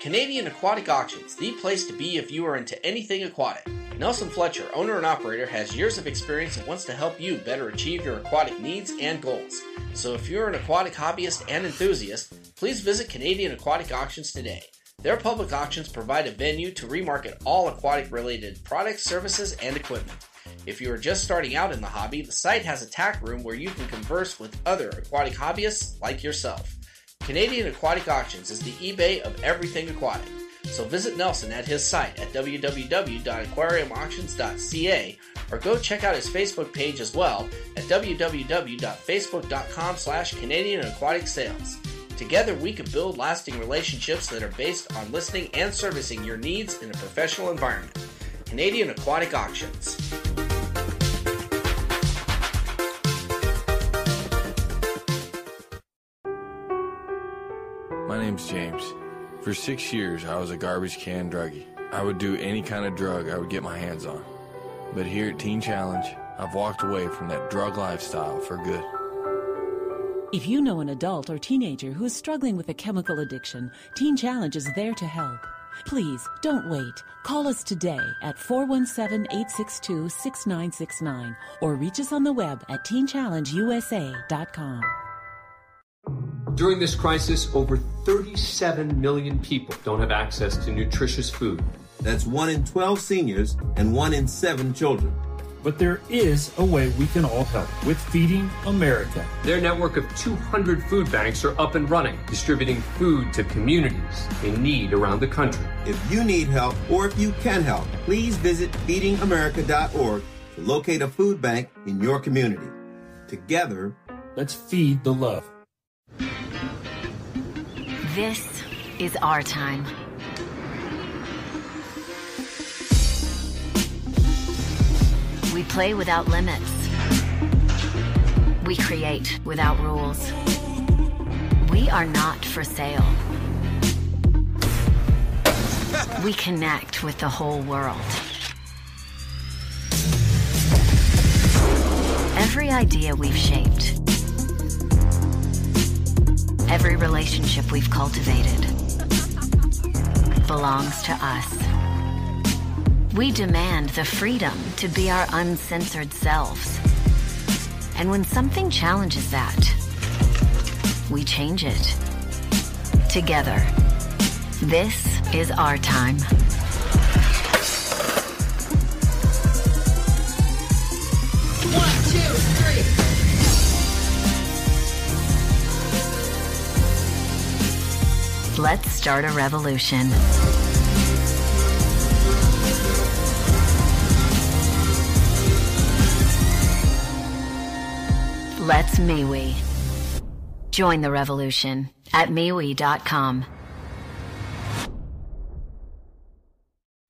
Canadian Aquatic Auctions, the place to be if you are into anything aquatic. Nelson Fletcher, owner and operator, has years of experience and wants to help you better achieve your aquatic needs and goals. So if you're an aquatic hobbyist and enthusiast, please visit Canadian Aquatic Auctions today. Their public auctions provide a venue to remarket all aquatic related products, services, and equipment. If you are just starting out in the hobby, the site has a tack room where you can converse with other aquatic hobbyists like yourself. Canadian Aquatic Auctions is the eBay of everything aquatic. So visit Nelson at his site at www.aquariumauctions.ca or go check out his Facebook page as well at www.facebook.com slash Canadian Aquatic Sales. Together we can build lasting relationships that are based on listening and servicing your needs in a professional environment. Canadian Aquatic Auctions. Name's James. For six years, I was a garbage can druggie. I would do any kind of drug I would get my hands on. But here at Teen Challenge, I've walked away from that drug lifestyle for good. If you know an adult or teenager who is struggling with a chemical addiction, Teen Challenge is there to help. Please don't wait. Call us today at 417 862 6969 or reach us on the web at teenchallengeusa.com. During this crisis, over 37 million people don't have access to nutritious food. That's one in 12 seniors and one in seven children. But there is a way we can all help with Feeding America. Their network of 200 food banks are up and running, distributing food to communities in need around the country. If you need help or if you can help, please visit feedingamerica.org to locate a food bank in your community. Together, let's feed the love. This is our time. We play without limits. We create without rules. We are not for sale. We connect with the whole world. Every idea we've shaped, every relationship we've cultivated belongs to us. We demand the freedom to be our uncensored selves. And when something challenges that, we change it. Together. This is our time. One, two, Let's start a revolution. Let's MeWe. Join the revolution at MeWe.com.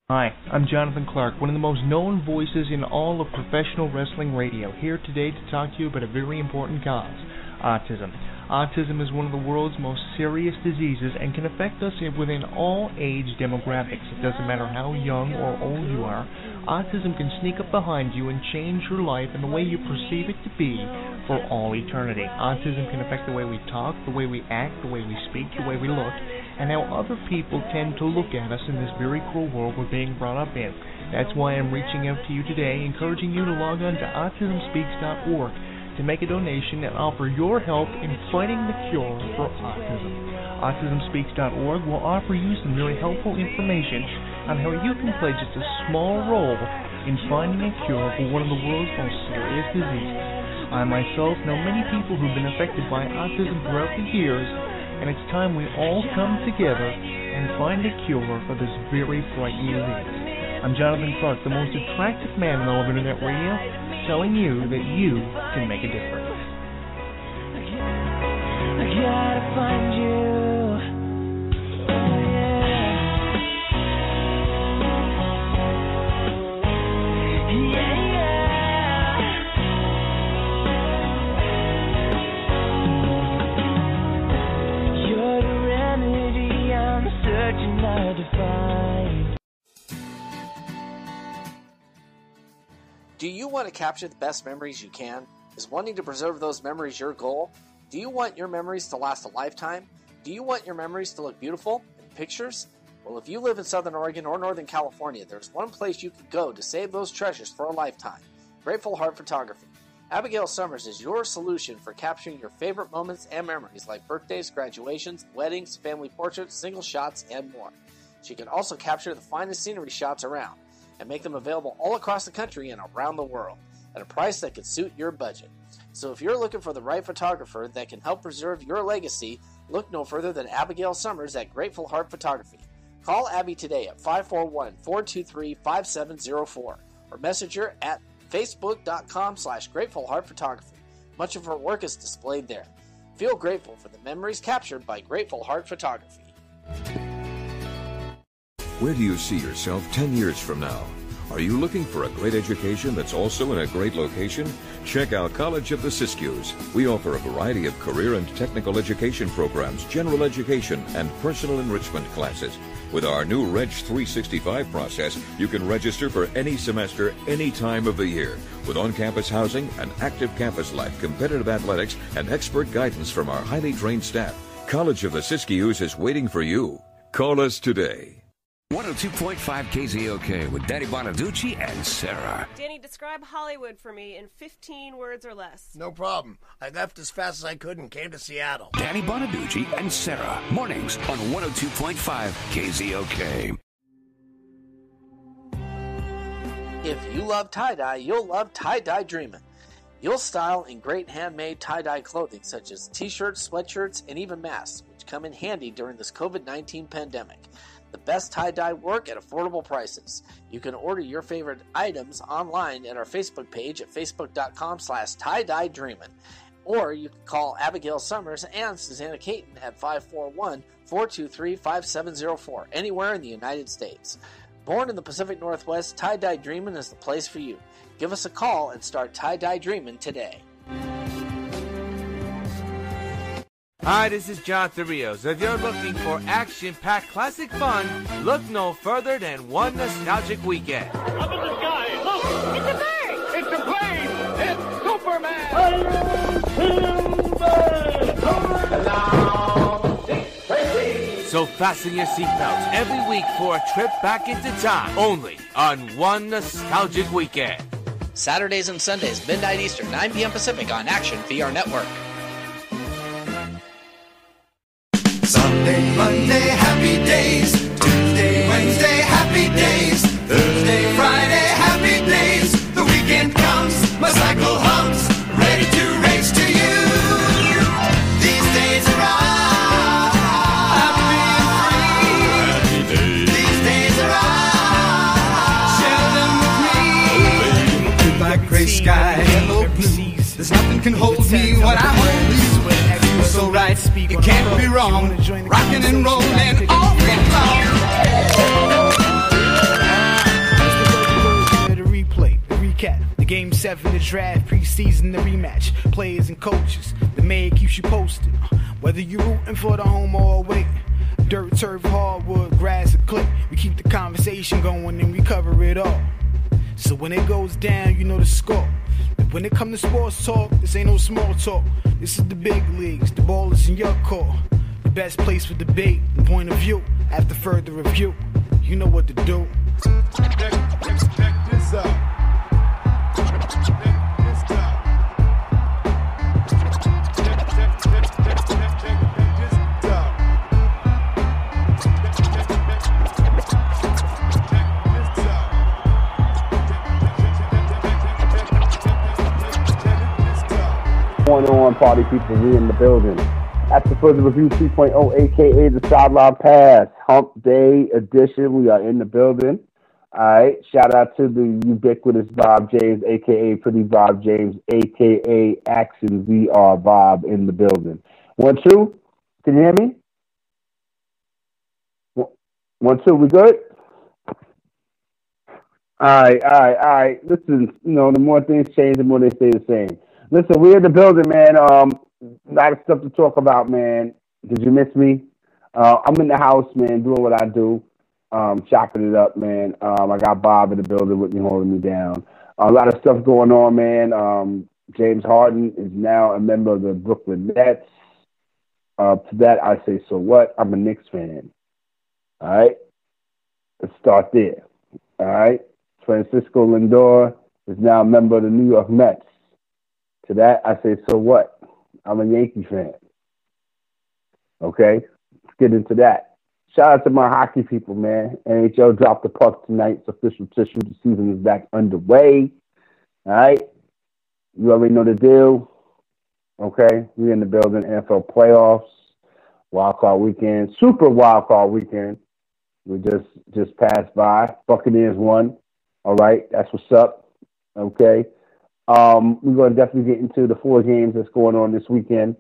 Hi, I'm Jonathan Clark, one of the most known voices in all of professional wrestling radio, here today to talk to you about a very important cause autism. Autism is one of the world's most serious diseases and can affect us within all age demographics. It doesn't matter how young or old you are, autism can sneak up behind you and change your life and the way you perceive it to be for all eternity. Autism can affect the way we talk, the way we act, the way we speak, the way we look, and how other people tend to look at us in this very cruel world we're being brought up in. That's why I'm reaching out to you today, encouraging you to log on to autismspeaks.org to make a donation and offer your help in fighting the cure for autism. AutismSpeaks.org will offer you some really helpful information on how you can play just a small role in finding a cure for one of the world's most serious diseases. I myself know many people who've been affected by autism throughout the years, and it's time we all come together and find a cure for this very frightening disease. I'm Jonathan Clark, the most attractive man in all of Internet radio, telling you that you can make a difference. I gotta find Do you want to capture the best memories you can? Is wanting to preserve those memories your goal? Do you want your memories to last a lifetime? Do you want your memories to look beautiful in pictures? Well, if you live in Southern Oregon or Northern California, there's one place you can go to save those treasures for a lifetime Grateful Heart Photography. Abigail Summers is your solution for capturing your favorite moments and memories like birthdays, graduations, weddings, family portraits, single shots, and more. She can also capture the finest scenery shots around and make them available all across the country and around the world at a price that could suit your budget. So if you're looking for the right photographer that can help preserve your legacy, look no further than Abigail Summers at Grateful Heart Photography. Call Abby today at 541 423 5704 or message her at facebook.com slash Grateful Heart Photography. Much of her work is displayed there. Feel grateful for the memories captured by Grateful Heart Photography. Where do you see yourself 10 years from now? Are you looking for a great education that's also in a great location? Check out College of the Siskiyous. We offer a variety of career and technical education programs, general education, and personal enrichment classes. With our new Reg 365 process, you can register for any semester, any time of the year. With on campus housing, an active campus life, competitive athletics, and expert guidance from our highly trained staff, College of the Siskiyous is waiting for you. Call us today. 102.5 KZOK with Danny Bonaduce and Sarah. Danny, describe Hollywood for me in 15 words or less. No problem. I left as fast as I could and came to Seattle. Danny Bonaduce and Sarah. Mornings on 102.5 KZOK. If you love tie dye, you'll love Tie Dye Dreamin'. You'll style in great handmade tie dye clothing such as t shirts, sweatshirts, and even masks, which come in handy during this COVID 19 pandemic. The best tie dye work at affordable prices. You can order your favorite items online at our Facebook page at facebook.com slash tie dye dreamin'. Or you can call Abigail Summers and Susanna Caton at 541 423 5704 anywhere in the United States. Born in the Pacific Northwest, Tie Dye Dreamin' is the place for you. Give us a call and start Tie Dye Dreamin' today. Hi, this is Jonathan Rios. If you're looking for action-packed classic fun, look no further than one nostalgic weekend. Up in the sky, look! It's a bird! It's a plane! It's Superman! So fasten your seatbelts every week for a trip back into time, only on one nostalgic weekend. Saturdays and Sundays, midnight Eastern, 9 p.m. Pacific on Action VR Network. Sunday, Monday, happy days. Tuesday, Wednesday, happy days. Thursday, Friday, happy days. The weekend comes, my cycle hums, ready to race to you. These days are ours. Happy free. These days are ours. Share them with me. Goodbye, gray sky, hello blue. There's nothing can hold me when I hold you. So it can't be wrong. Rocking and rolling all week long. The recap, the game seven, the draft, preseason, the rematch, players and coaches, the mayor keeps you posted. Whether you're rooting for the home or away, dirt, turf, hardwood, grass, or clay, we keep the conversation going and we cover it all. So when it goes down, you know the score. When it comes to sports talk, this ain't no small talk. This is the big leagues. The ball is in your court. The best place for debate and point of view. After further review, you know what to do. Check this out. Going on, party people? We in the building. The further review 3.0, aka the Sideline Pass, Hump Day edition. We are in the building. All right. Shout out to the ubiquitous Bob James, aka Pretty Bob James, aka Action VR Bob in the building. One, two. Can you hear me? One two, We good? All right, all right, all right. Listen, you know, the more things change, the more they stay the same. Listen, we're in the building, man. Um, a lot of stuff to talk about, man. Did you miss me? Uh, I'm in the house, man, doing what I do, um, chopping it up, man. Um, I got Bob in the building with me, holding me down. a lot of stuff going on, man. Um, James Harden is now a member of the Brooklyn Nets. Uh, to that, I say, so what? I'm a Knicks fan. All right. Let's start there. All right. Francisco Lindor is now a member of the New York Mets. To that, I say, so what? I'm a Yankee fan. Okay, let's get into that. Shout out to my hockey people, man. NHL dropped the puck tonight. It's official tissue. The season is back underway. All right. You already know the deal. Okay. We're in the building. NFL playoffs, wild card weekend, super wild card weekend. We just just passed by. Buccaneers won. All right. That's what's up. Okay. Um, we're going to definitely get into the four games that's going on this weekend.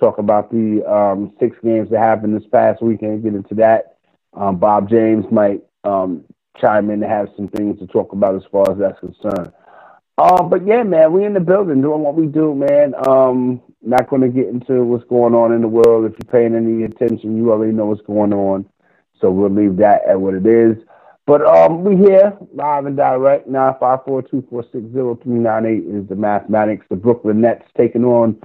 Talk about the um, six games that happened this past weekend. Get into that. Um, Bob James might um, chime in to have some things to talk about as far as that's concerned. Uh, but yeah, man, we in the building doing what we do, man. Um, not going to get into what's going on in the world. If you're paying any attention, you already know what's going on. So we'll leave that at what it is. But um, we here live and direct. Nine five four two four six zero three nine eight is the mathematics. The Brooklyn Nets taking on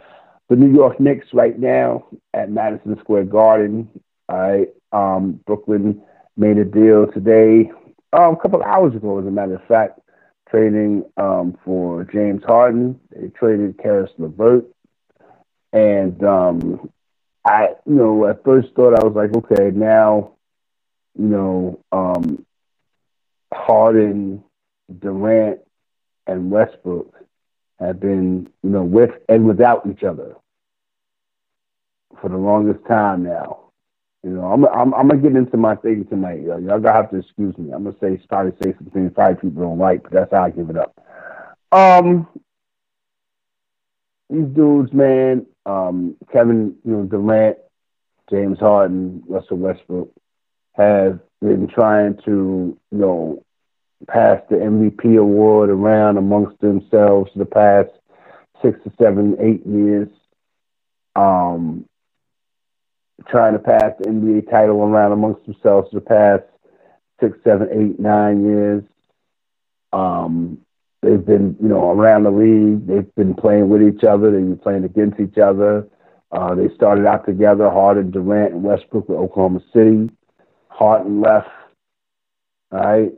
the New York Knicks right now at Madison Square Garden. Right. Um, Brooklyn made a deal today, um, a couple hours ago, as a matter of fact, trading um, for James Harden. They traded Caris LeVert, and um, I, you know, at first thought I was like, okay, now, you know, um, Harden, Durant, and Westbrook have been, you know, with and without each other for the longest time now. You know, I'm I'm, I'm gonna get into my thing tonight. Y'all, gonna have to excuse me. I'm gonna say probably say some things people don't like, but that's how I give it up. Um, these dudes, man, um, Kevin, you know, Durant, James Harden, Russell Westbrook, have been trying to, you know, pass the MVP award around amongst themselves the past six to seven, eight years. Um, trying to pass the NBA title around amongst themselves the past six, seven, eight, nine years. Um, they've been, you know, around the league. They've been playing with each other. They've been playing against each other. Uh, they started out together, Harden, Durant, and Westbrook with Oklahoma City. Harden left. Right.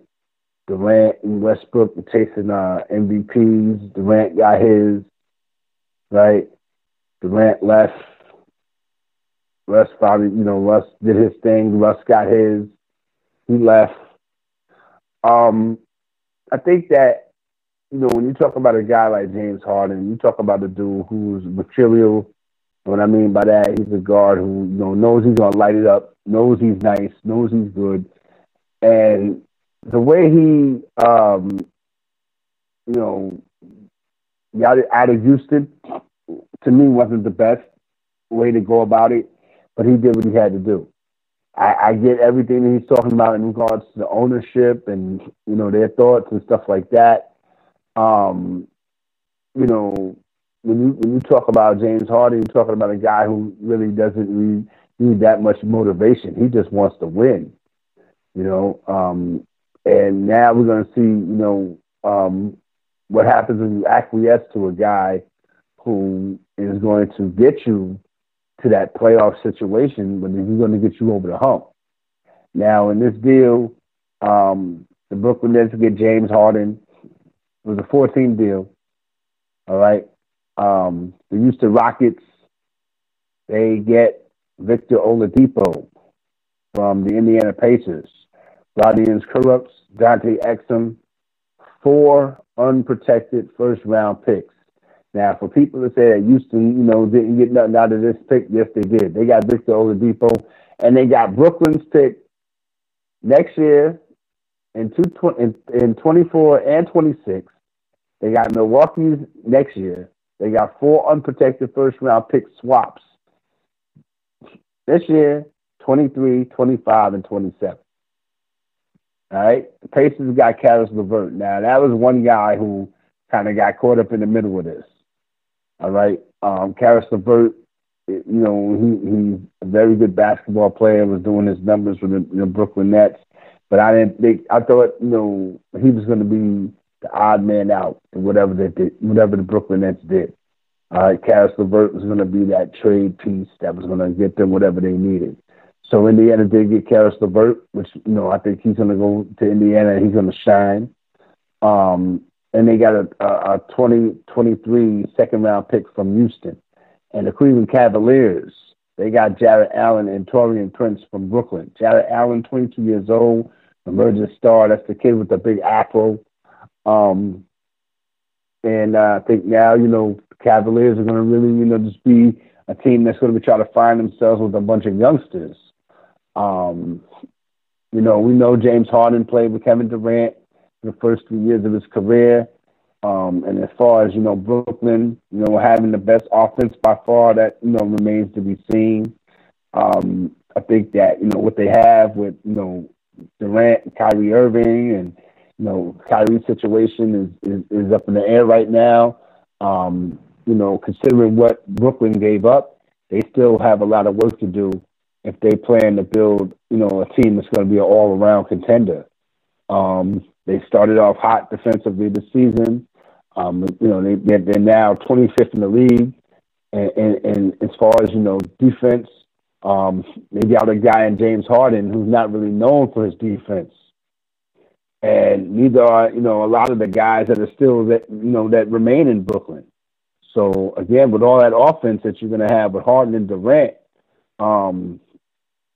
Durant and Westbrook were chasing uh, MVPs. Durant got his. Right. Durant left. Russ probably, you know, Russ did his thing. Russ got his. He left. Um, I think that, you know, when you talk about a guy like James Harden, you talk about a dude who's material. What I mean by that, he's a guard who, you know, knows he's gonna light it up, knows he's nice, knows he's good, and the way he, um, you know, got out of Houston, to me, wasn't the best way to go about it but he did what he had to do. I, I get everything that he's talking about in regards to the ownership and you know their thoughts and stuff like that. Um, you know, when you when you talk about James Harden, you're talking about a guy who really doesn't need, need that much motivation. He just wants to win. You know, um, and now we're going to see, you know, um, what happens when you acquiesce to a guy who is going to get you to that playoff situation, but he's going to get you over the hump. Now, in this deal, um, the Brooklyn Nets get James Harden. It was a 14 deal. All right. Um, the Houston Rockets, they get Victor Oladipo from the Indiana Pacers. Rodions Kurucs, Dante Exum, four unprotected first round picks. Now, for people to say that Houston, you know, didn't get nothing out of this pick, yes, they did. They got Victor Oladipo, and they got Brooklyn's pick next year in two in, in 24 and 26. They got Milwaukee's next year. They got four unprotected first round pick swaps this year, 23, 25, and 27. All right. The Pacers got Caris LeVert. Now, that was one guy who kind of got caught up in the middle of this. All right. Um, Caris LeVert, you know, he, he's a very good basketball player, was doing his numbers with the, the Brooklyn Nets. But I didn't think, I thought, you know, he was going to be the odd man out whatever did, whatever the Brooklyn Nets did. Right. Caris LeVert was going to be that trade piece that was going to get them whatever they needed. So Indiana did get Caris LeVert, which you know I think he's going to go to Indiana and he's going to shine. Um, and they got a, a, a 2023 second round pick from Houston, and the Cleveland Cavaliers they got Jarrett Allen and Taurean Prince from Brooklyn. Jarrett Allen, 22 years old, emerging star. That's the kid with the big afro. Um, and uh, I think now, you know, Cavaliers are going to really, you know, just be a team that's going to be trying to find themselves with a bunch of youngsters. Um, you know, we know James Harden played with Kevin Durant the first three years of his career. Um, and as far as you know, Brooklyn, you know, having the best offense by far, that you know remains to be seen. Um, I think that you know what they have with you know Durant, Kyrie Irving, and you know Kyrie's situation is is, is up in the air right now. Um, you know, considering what Brooklyn gave up, they still have a lot of work to do if they plan to build you know a team that's going to be an all around contender. Um, they started off hot defensively this season. Um, you know, they, they're, now 25th in the league. And, and, and as far as, you know, defense, um, they got a guy in James Harden who's not really known for his defense. And neither are, you know, a lot of the guys that are still that, you know, that remain in Brooklyn. So again, with all that offense that you're going to have with Harden and Durant, um,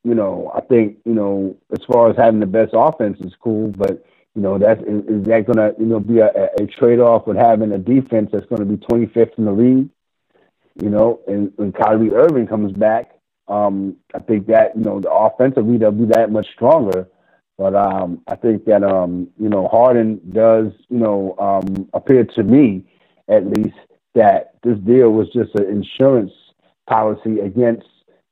you know, I think, you know, as far as having the best offense is cool, but you know, that's is, is that going to you know be a, a trade off with having a defense that's going to be 25th in the league? You know, and when Kyrie Irving comes back, um, I think that you know the offensively they'll be that much stronger. But um, I think that um, you know Harden does you know um, appear to me, at least, that this deal was just an insurance policy against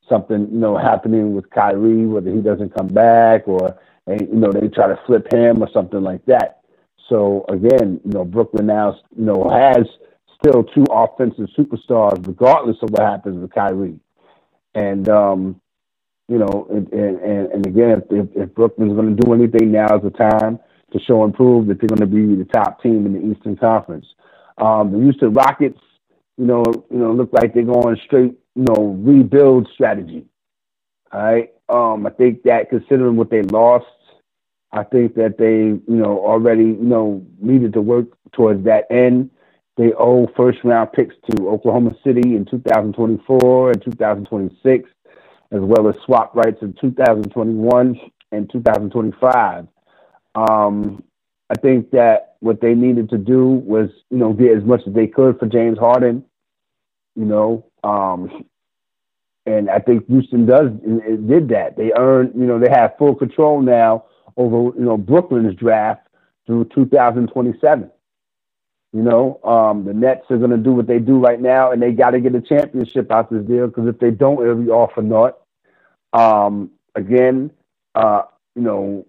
something you know happening with Kyrie, whether he doesn't come back or you know they try to flip him or something like that. So again, you know Brooklyn now you know has still two offensive superstars, regardless of what happens with Kyrie. And um, you know, and and, and again, if, if Brooklyn's going to do anything, now is the time to show and prove that they're going to be the top team in the Eastern Conference. Um, the Houston Rockets, you know, you know, look like they're going straight, you know, rebuild strategy. All right. Um, I think that considering what they lost, I think that they, you know, already, you know, needed to work towards that end. They owe first round picks to Oklahoma City in 2024 and 2026, as well as swap rights in 2021 and 2025. Um, I think that what they needed to do was, you know, get as much as they could for James Harden, you know, um, and I think Houston does did that. They earned, you know, they have full control now over, you know, Brooklyn's draft through 2027. You know, um, the Nets are going to do what they do right now, and they got to get a championship out this deal because if they don't, it'll be all for naught. Um, again, uh, you know,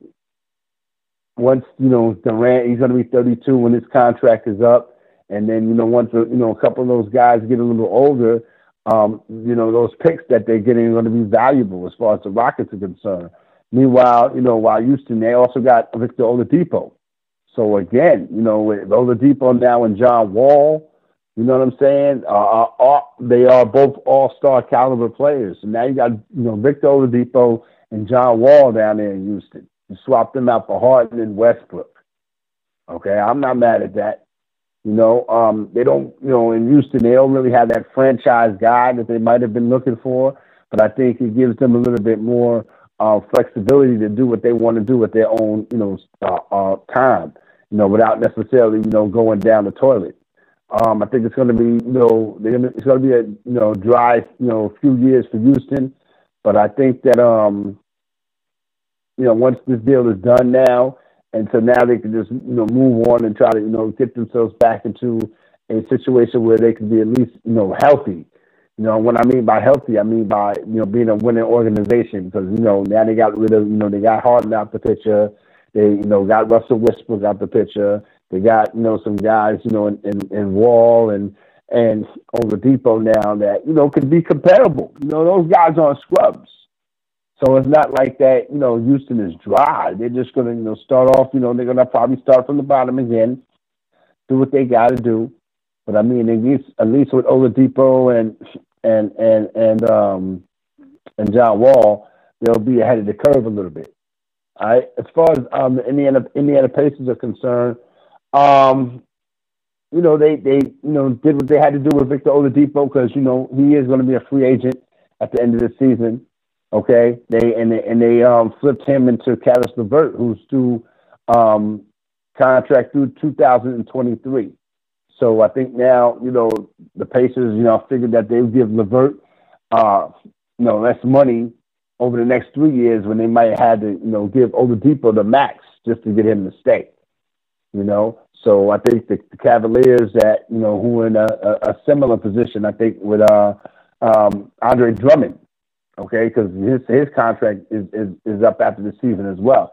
once you know Durant, he's going to be 32 when his contract is up, and then you know once you know a couple of those guys get a little older, um, you know, those picks that they're getting are going to be valuable as far as the Rockets are concerned. Meanwhile, you know, while Houston, they also got Victor Oladipo. So again, you know, with Oladipo now and John Wall, you know what I'm saying? Uh, uh, they are both all-star caliber players. So now you got, you know, Victor Oladipo and John Wall down there in Houston. You swap them out for Harden and Westbrook. Okay, I'm not mad at that. You know, um, they don't, you know, in Houston, they don't really have that franchise guy that they might have been looking for, but I think it gives them a little bit more uh, flexibility to do what they want to do with their own, you know, uh, uh, time, you know, without necessarily, you know, going down the toilet. Um, I think it's going to be, you know, it's going to be a, you know, dry, you know, few years for Houston, but I think that, um, you know, once this deal is done now, and so now they can just you know move on and try to you know get themselves back into a situation where they can be at least you know healthy. You know what I mean by healthy, I mean by you know being a winning organization because you know now they got rid of you know they got Harden out the picture, they you know got Russell Westbrook out the picture, they got you know some guys you know in, in, in Wall and and Oladipo now that you know can be comparable. You know those guys aren't scrubs. So it's not like that, you know, Houston is dry. They're just going to, you know, start off, you know, they're going to probably start from the bottom again, do what they got to do. But I mean, at least, at least with Oladipo and, and, and, and, um, and John Wall, they'll be ahead of the curve a little bit. All right. As far as um, the Indiana Indiana Pacers are concerned, um, you know they they you know did what they had to do with Victor Oladipo because you know he is going to be a free agent at the end of the season. Okay, they and they and they um, flipped him into Caris LeVert, who's due um, contract through 2023. So I think now you know the Pacers you know figured that they would give LeVert uh, you know less money over the next three years when they might have had to you know give Oladipo the max just to get him to stay. You know, so I think the, the Cavaliers that you know who are in a, a, a similar position, I think with uh, um, Andre Drummond, okay, because his his contract is, is is up after the season as well.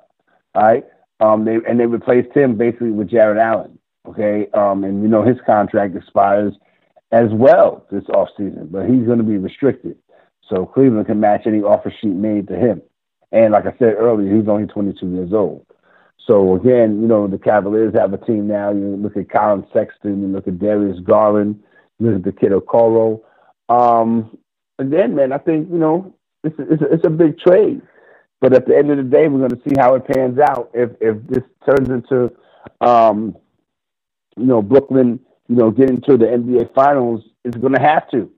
All right, um, they and they replaced him basically with Jarrett Allen, okay, um, and you know his contract expires as well this off season, but he's going to be restricted, so Cleveland can match any offer sheet made to him. And like I said earlier, he's only 22 years old. So again, you know, the Cavaliers have a team now. You look at Collin Sexton, you look at Darius Garland, you look at the kid Okoro. Um, again, man, I think, you know, it's a, it's, a, it's a big trade. But at the end of the day, we're going to see how it pans out. If if this turns into, um, you know, Brooklyn, you know, getting to the NBA Finals, it's going to have to.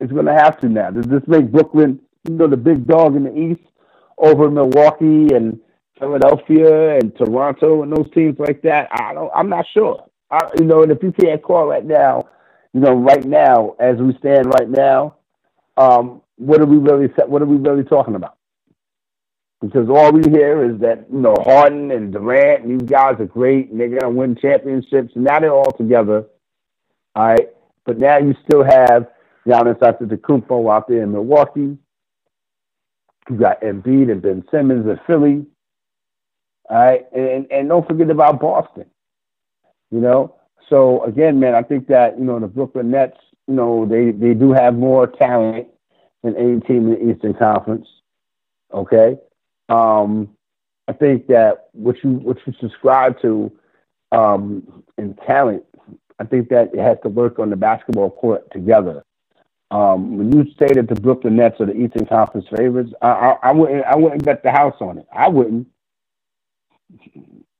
It's going to have to now. Does this make Brooklyn, you know, the big dog in the East over Milwaukee and Philadelphia and Toronto and those teams like that. I don't. I'm not sure. I, you know, and if you can't call right now, you know, right now as we stand right now, um, what are we really what are we really talking about? Because all we hear is that you know Harden and Durant, these guys are great, and they're gonna win championships, and now they're all together. All right, but now you still have Giannis Antetokounmpo out there in Milwaukee. You got Embiid and Ben Simmons in Philly. All right, and and don't forget about Boston. You know, so again, man, I think that you know the Brooklyn Nets, you know, they they do have more talent than any team in the Eastern Conference. Okay, um, I think that what you what you subscribe to um, in talent, I think that it has to work on the basketball court together. Um, when you say that the Brooklyn Nets are the Eastern Conference favorites, I, I, I wouldn't I wouldn't bet the house on it. I wouldn't.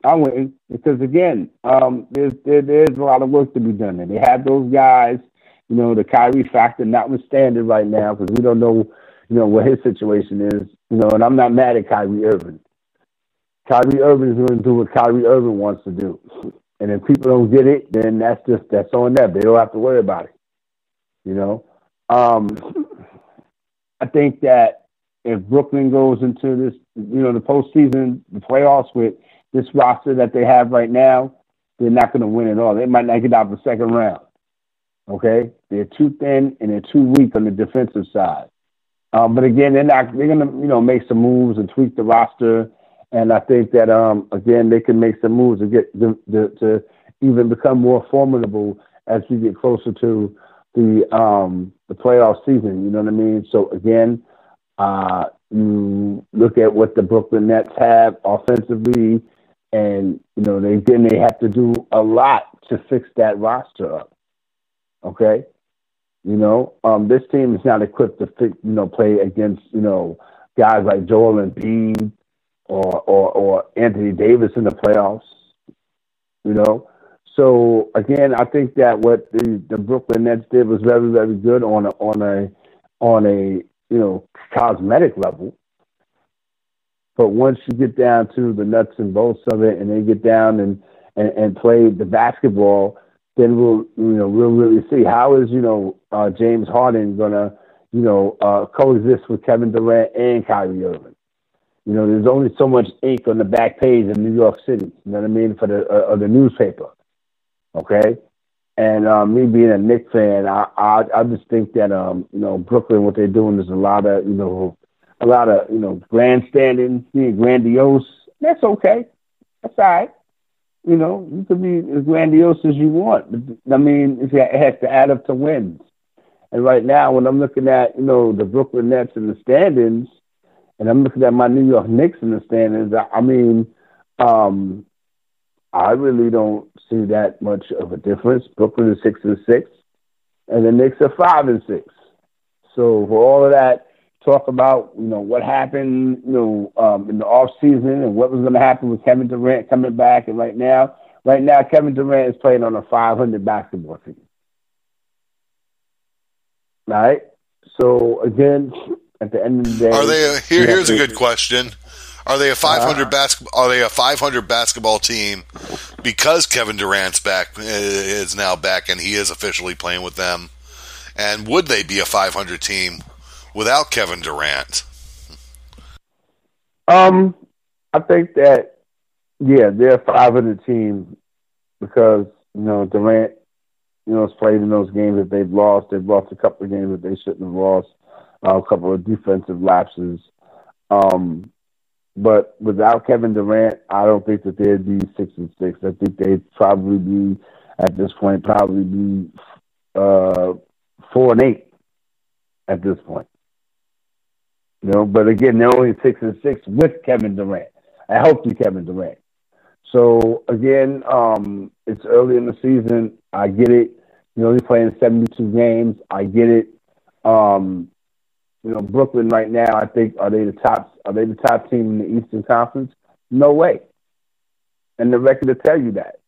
I wouldn't because again, um, there's there, there's a lot of work to be done and They have those guys, you know, the Kyrie factor notwithstanding right now because we don't know, you know, what his situation is, you know, and I'm not mad at Kyrie Irving. Kyrie Irving is going to do what Kyrie Irving wants to do, and if people don't get it, then that's just that's on them. They don't have to worry about it, you know. Um, I think that if Brooklyn goes into this, you know, the postseason, the playoffs with this roster that they have right now, they're not going to win at all. They might not get out of the second round. Okay, they're too thin and they're too weak on the defensive side. Um, but again, they're not. They're going to, you know, make some moves and tweak the roster. And I think that um, again, they can make some moves to get the, the, to even become more formidable as we get closer to the um, the playoff season. You know what I mean? So again, uh, you look at what the Brooklyn Nets have offensively, and you know they then they have to do a lot to fix that roster up. Okay, you know um, this team is not equipped to fix, you know play against you know guys like Joel Embiid or or or Anthony Davis in the playoffs. You know, so again, I think that what the, the Brooklyn Nets did was very very good on a on a on a you know, cosmetic level. But once you get down to the nuts and bolts of it, and they get down and, and, and play the basketball, then we'll you know we'll really see how is you know uh, James Harden gonna you know uh, coexist with Kevin Durant and Kyrie Irving. You know, there's only so much ink on the back page of New York City. You know what I mean for the uh, the newspaper. Okay, and um, me being a Knicks fan, I, I I just think that um you know Brooklyn what they're doing is a lot of you know a lot of you know grandstanding, being grandiose. That's okay. That's all right. You know you can be as grandiose as you want. But, I mean it has to add up to wins. And right now, when I'm looking at you know the Brooklyn Nets in the standings, and I'm looking at my New York Knicks in the standings, I, I mean, um, I really don't see that much of a difference. Brooklyn is six and six, and the Knicks are five and six. So for all of that talk about you know what happened you know um, in the off season and what was going to happen with Kevin Durant coming back. And right now, right now, Kevin Durant is playing on a 500 basketball team. All right. So again, at the end of the day, Are they? A, here, here's a good question. Are they a 500 Uh, basketball? Are they a 500 basketball team because Kevin Durant's back uh, is now back and he is officially playing with them? And would they be a 500 team without Kevin Durant? Um, I think that yeah, they're a 500 team because you know Durant, you know, has played in those games that they've lost. They've lost a couple of games that they shouldn't have lost. Uh, a couple of defensive lapses. Um, but without Kevin Durant, I don't think that they'd be six and six. I think they'd probably be at this point probably be uh, four and eight at this point. You know, but again, they're only six and six with Kevin Durant. I A healthy Kevin Durant. So again, um, it's early in the season. I get it. You know, they're playing 72 games. I get it. Um, you know, Brooklyn right now, I think are they the top are they the top team in the Eastern Conference? No way. And the record will tell you that.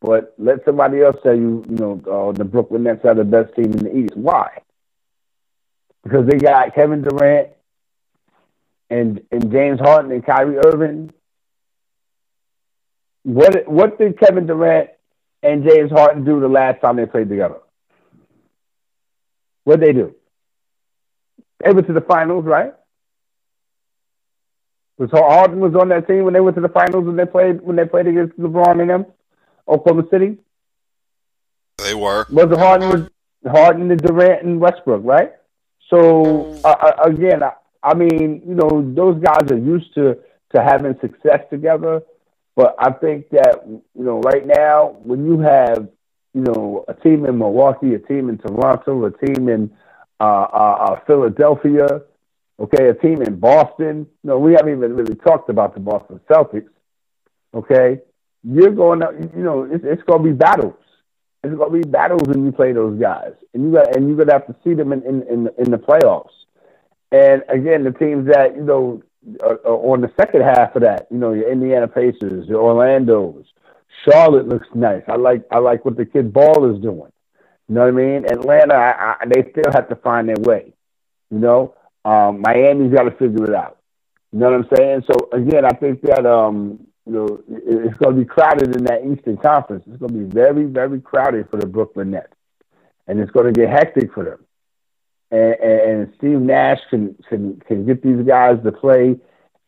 But let somebody else tell you, you know, uh, the Brooklyn Nets are the best team in the East. Why? Because they got Kevin Durant and and James Harden and Kyrie Irving. What what did Kevin Durant and James Harden do the last time they played together? What did they do? They went to the finals, right? Was Harden was on that team when they went to the finals when they played when they played against LeBron and them, Oklahoma City. They were. Was it Harden was Harden and Durant and Westbrook, right? So uh, uh, again, I, I mean, you know, those guys are used to to having success together. But I think that you know, right now, when you have you know a team in Milwaukee, a team in Toronto, a team in uh, uh, uh, Philadelphia, okay, a team in Boston. No, we haven't even really talked about the Boston Celtics. Okay, you're going to, you know, it's, it's going to be battles. It's going to be battles when you play those guys, and you got and you're going to have to see them in in in, in the playoffs. And again, the teams that you know are, are on the second half of that, you know, your Indiana Pacers, your Orlando's, Charlotte looks nice. I like I like what the kid Ball is doing. You know what I mean? Atlanta, I, I, they still have to find their way. You know, um, Miami's got to figure it out. You know what I'm saying? So again, I think that um, you know it, it's going to be crowded in that Eastern Conference. It's going to be very, very crowded for the Brooklyn Nets, and it's going to get hectic for them. And, and, Steve Nash can can can get these guys to play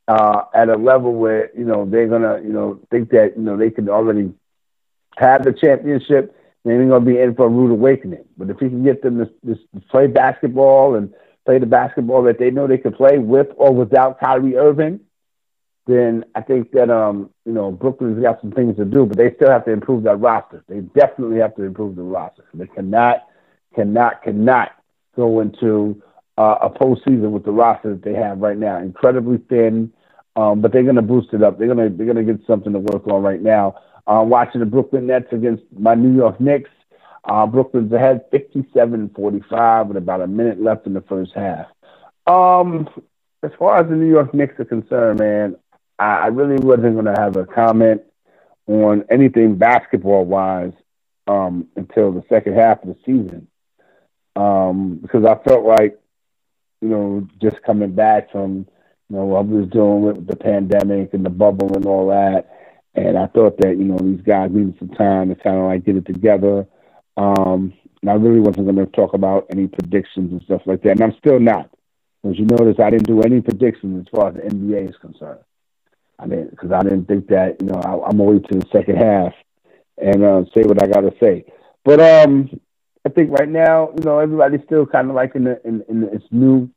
uh, at a level where you know they're gonna you know think that you know they can already have the championship they're to be in for a rude awakening. But if he can get them to, to play basketball and play the basketball that they know they can play with or without Kyrie Irving, then I think that um you know Brooklyn's got some things to do, but they still have to improve that roster. They definitely have to improve the roster. They cannot, cannot, cannot go into uh, a postseason with the roster that they have right now. Incredibly thin, um, but they're going to boost it up. They're going to they're going to get something to work on right now. Uh, watching the Brooklyn Nets against my New York Knicks. Uh, Brooklyn's ahead 57-45 with about a minute left in the first half. Um, as far as the New York Knicks are concerned, man, I, I really wasn't going to have a comment on anything basketball-wise um, until the second half of the season um, because I felt like, you know, just coming back from, you know, what I was doing with the pandemic and the bubble and all that. And I thought that, you know, these guys needed some time to kind of like get it together. Um, and I really wasn't going to talk about any predictions and stuff like that. And I'm still not. As you notice, I didn't do any predictions as far as the NBA is concerned. I mean, because I didn't think that, you know, I, I'm going to wait to the second half and uh, say what I got to say. But um, I think right now, you know, everybody's still kind of like in the, in, in the, it's new.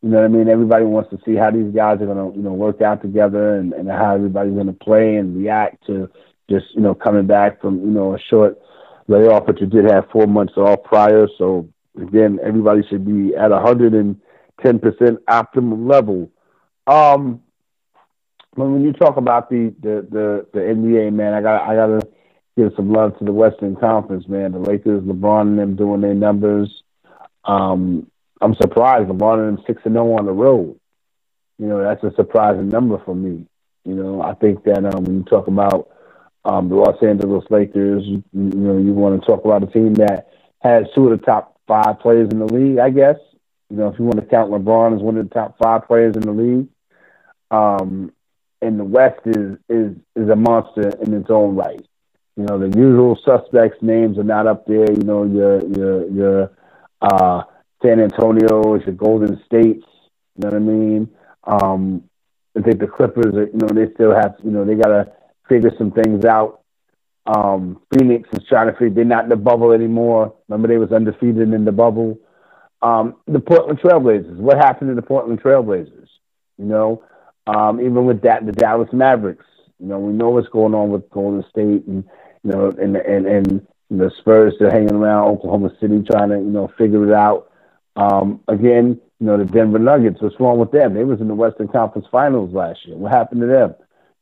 You know what I mean? Everybody wants to see how these guys are going to, you know, work out together and, and how everybody's going to play and react to just, you know, coming back from, you know, a short layoff, but you did have four months off prior. So again, everybody should be at a hundred and ten percent optimal level. Um, when you talk about the, the, the, the NBA, man, I got I gotta give some love to the Western Conference, man. The Lakers, LeBron and them doing their numbers. Um, I'm surprised LeBron and them six and zero on the road. You know, that's a surprising number for me. You know, I think that um, when you talk about um, the Los Angeles Lakers, you, you know, you want to talk about a team that has two of the top five players in the league. I guess you know if you want to count LeBron as one of the top five players in the league. Um, and the West is is is a monster in its own right. You know, the usual suspects' names are not up there. You know, your your your uh, San Antonio, your Golden States. You know what I mean? Um, I think the Clippers, are, you know, they still have, you know, they got to figure some things out. Um, Phoenix is trying to figure, they're not in the bubble anymore. Remember, they was undefeated in the bubble. Um, the Portland Trailblazers, what happened to the Portland Trailblazers? You know, um, even with that, the Dallas Mavericks, you know, we know what's going on with Golden State and, you know, and, and, and the Spurs, they're hanging around Oklahoma City trying to, you know, figure it out. Um, again, you know, the Denver Nuggets, what's wrong with them? They was in the Western Conference Finals last year. What happened to them?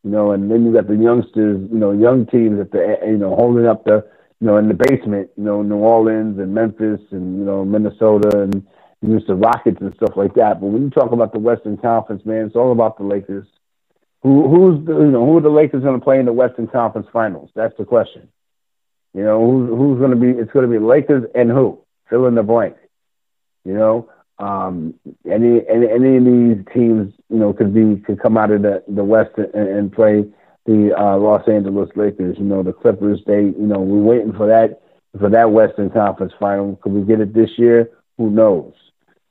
You know, and then you got the youngsters, you know, young teams at the, you know, holding up the, you know, in the basement, you know, New Orleans and Memphis and, you know, Minnesota and use the Rockets and stuff like that. But when you talk about the Western Conference, man, it's all about the Lakers. Who, who's the, you know, who are the Lakers going to play in the Western Conference Finals? That's the question. You know, who's, who's going to be? It's going to be Lakers and who? Fill in the blank. You know, um, any, any any of these teams, you know, could be could come out of the the West and, and play the uh, Los Angeles Lakers. You know, the Clippers. They, you know, we're waiting for that for that Western Conference final. Could we get it this year? Who knows?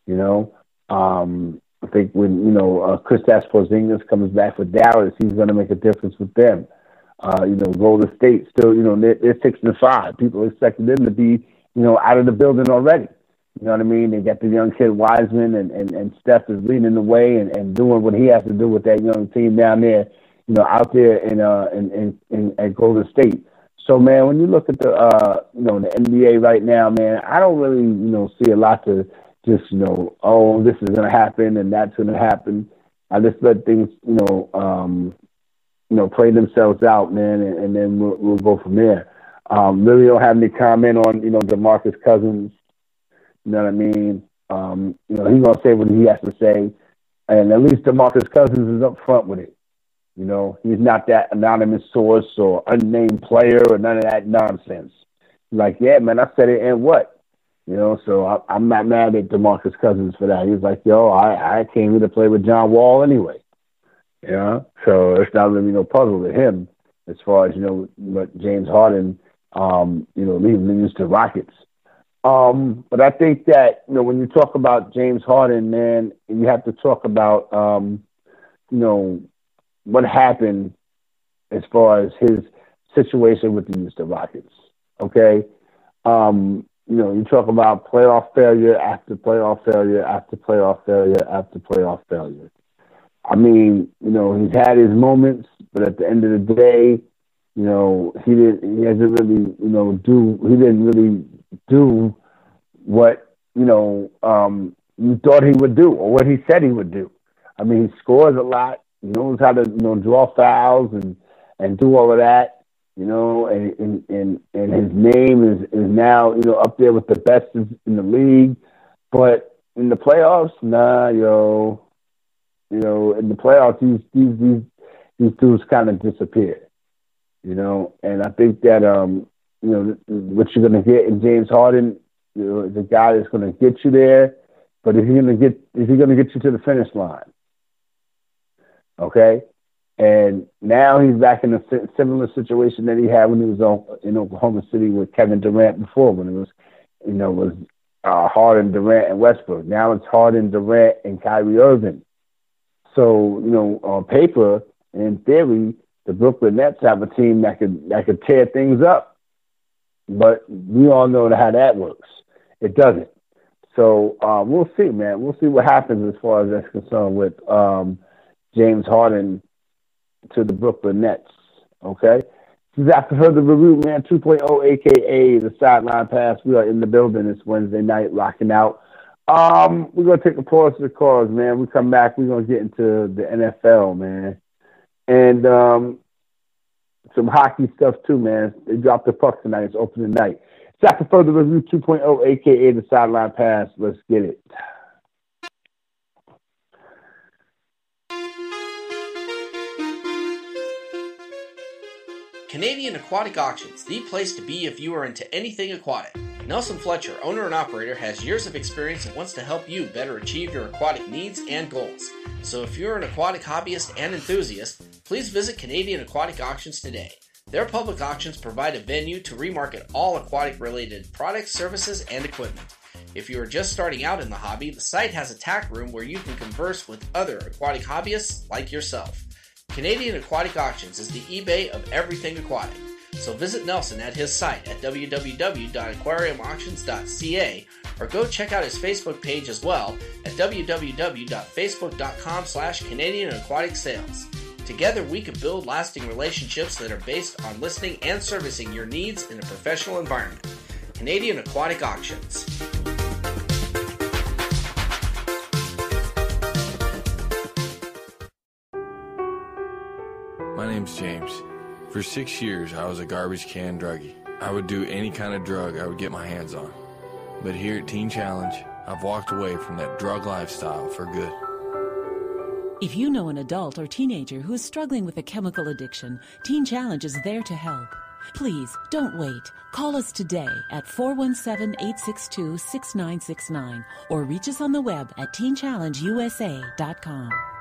You know, um, I think when you know uh, Kristaps Porzingis comes back for Dallas, he's going to make a difference with them. Uh, you know, Golden State still, you know, they're, they're six and five. People expected them to be, you know, out of the building already. You know what I mean? They got the young kid Wiseman and, and, and Steph is leading the way and, and doing what he has to do with that young team down there, you know, out there in uh in, in, in at Golden State. So man, when you look at the uh you know the NBA right now, man, I don't really, you know, see a lot to just, you know, oh, this is gonna happen and that's gonna happen. I just let things, you know, um, you know, play themselves out, man, and, and then we'll, we'll go from there. Um, really don't have any comment on, you know, DeMarcus Cousins you know what I mean? Um, you know, he's gonna say what he has to say, and at least Demarcus Cousins is up front with it. You know, he's not that anonymous source or unnamed player or none of that nonsense. like, yeah, man, I said it, and what? You know, so I, I'm not mad at Demarcus Cousins for that. He's like, yo, I, I came here to play with John Wall anyway. You know, so it's not really no puzzle to him as far as you know what James Harden, um, you know, leaving the Houston Rockets. Um, but I think that you know when you talk about James Harden, man, you have to talk about um, you know what happened as far as his situation with the Houston Rockets. Okay, um, you know you talk about playoff failure after playoff failure after playoff failure after playoff failure. I mean, you know he's had his moments, but at the end of the day, you know he didn't. He hasn't really, you know, do. He didn't really do what you know um, you thought he would do or what he said he would do. I mean, he scores a lot. He knows how to you know draw fouls and and do all of that. You know, and and and, and his name is is now you know up there with the best in, the league. But in the playoffs, nah, yo, you know, in the playoffs, these these these these dudes kind of disappear. You know, and I think that um, you know, what you're to get in James Harden, you know, the guy that's to get you there, but is he going to get is he going to get you to the finish line? Okay, and now he's back in a similar situation that he had when he was in Oklahoma City with Kevin Durant before, when it was, you know, was uh, Harden, Durant, and Westbrook. Now it's Harden, Durant, and Kyrie Irving. So you know, on paper, in theory, the Brooklyn Nets have a team that could that could tear things up. But we all know how that works. It doesn't. So um, we'll see, man. We'll see what happens as far as that's concerned with um, James Harden to the Brooklyn Nets. Okay. This is after further review, man. 2.0, aka the sideline pass. We are in the building It's Wednesday night, rocking out. Um, we're gonna take a pause to the cars, man. We come back, we're gonna get into the NFL, man. And um, some hockey stuff too, man. They dropped the puck tonight. It's opening night. It's after further review 2.0, aka the sideline pass. Let's get it. Canadian Aquatic Auctions, the place to be if you are into anything aquatic. Nelson Fletcher, owner and operator, has years of experience and wants to help you better achieve your aquatic needs and goals. So if you're an aquatic hobbyist and enthusiast, please visit Canadian Aquatic Auctions today. Their public auctions provide a venue to remarket all aquatic related products, services, and equipment. If you are just starting out in the hobby, the site has a tack room where you can converse with other aquatic hobbyists like yourself. Canadian Aquatic Auctions is the eBay of everything aquatic. So visit Nelson at his site at www.aquariumauctions.ca or go check out his Facebook page as well at www.facebook.com slash Canadian Aquatic Sales. Together we can build lasting relationships that are based on listening and servicing your needs in a professional environment. Canadian Aquatic Auctions. Name's James. For six years, I was a garbage can druggie. I would do any kind of drug I would get my hands on. But here at Teen Challenge, I've walked away from that drug lifestyle for good. If you know an adult or teenager who is struggling with a chemical addiction, Teen Challenge is there to help. Please don't wait. Call us today at 417 862 6969 or reach us on the web at teenchallengeusa.com.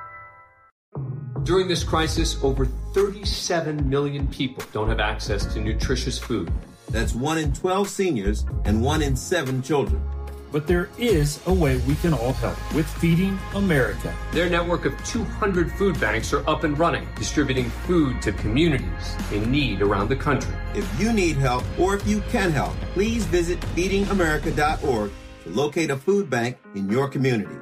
During this crisis, over 37 million people don't have access to nutritious food. That's one in 12 seniors and one in seven children. But there is a way we can all help with Feeding America. Their network of 200 food banks are up and running, distributing food to communities in need around the country. If you need help or if you can help, please visit feedingamerica.org to locate a food bank in your community.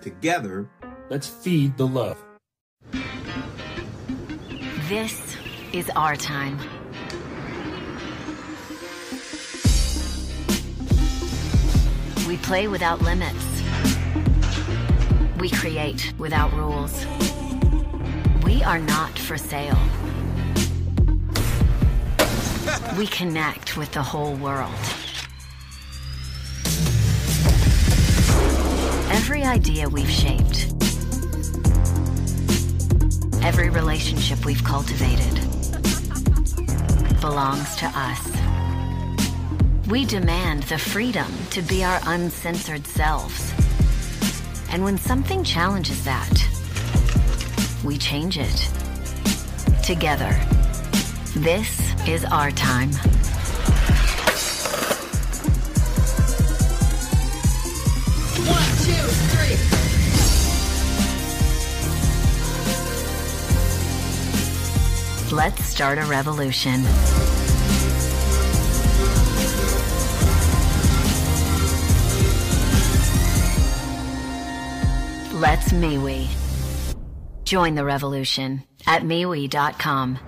Together, let's feed the love. This is our time. We play without limits. We create without rules. We are not for sale. We connect with the whole world. Every idea we've shaped, every relationship we've cultivated belongs to us. We demand the freedom to be our uncensored selves. And when something challenges that, we change it. Together. This is our time. Let's start a revolution. Let's MeWe. Join the revolution at MeWe.com.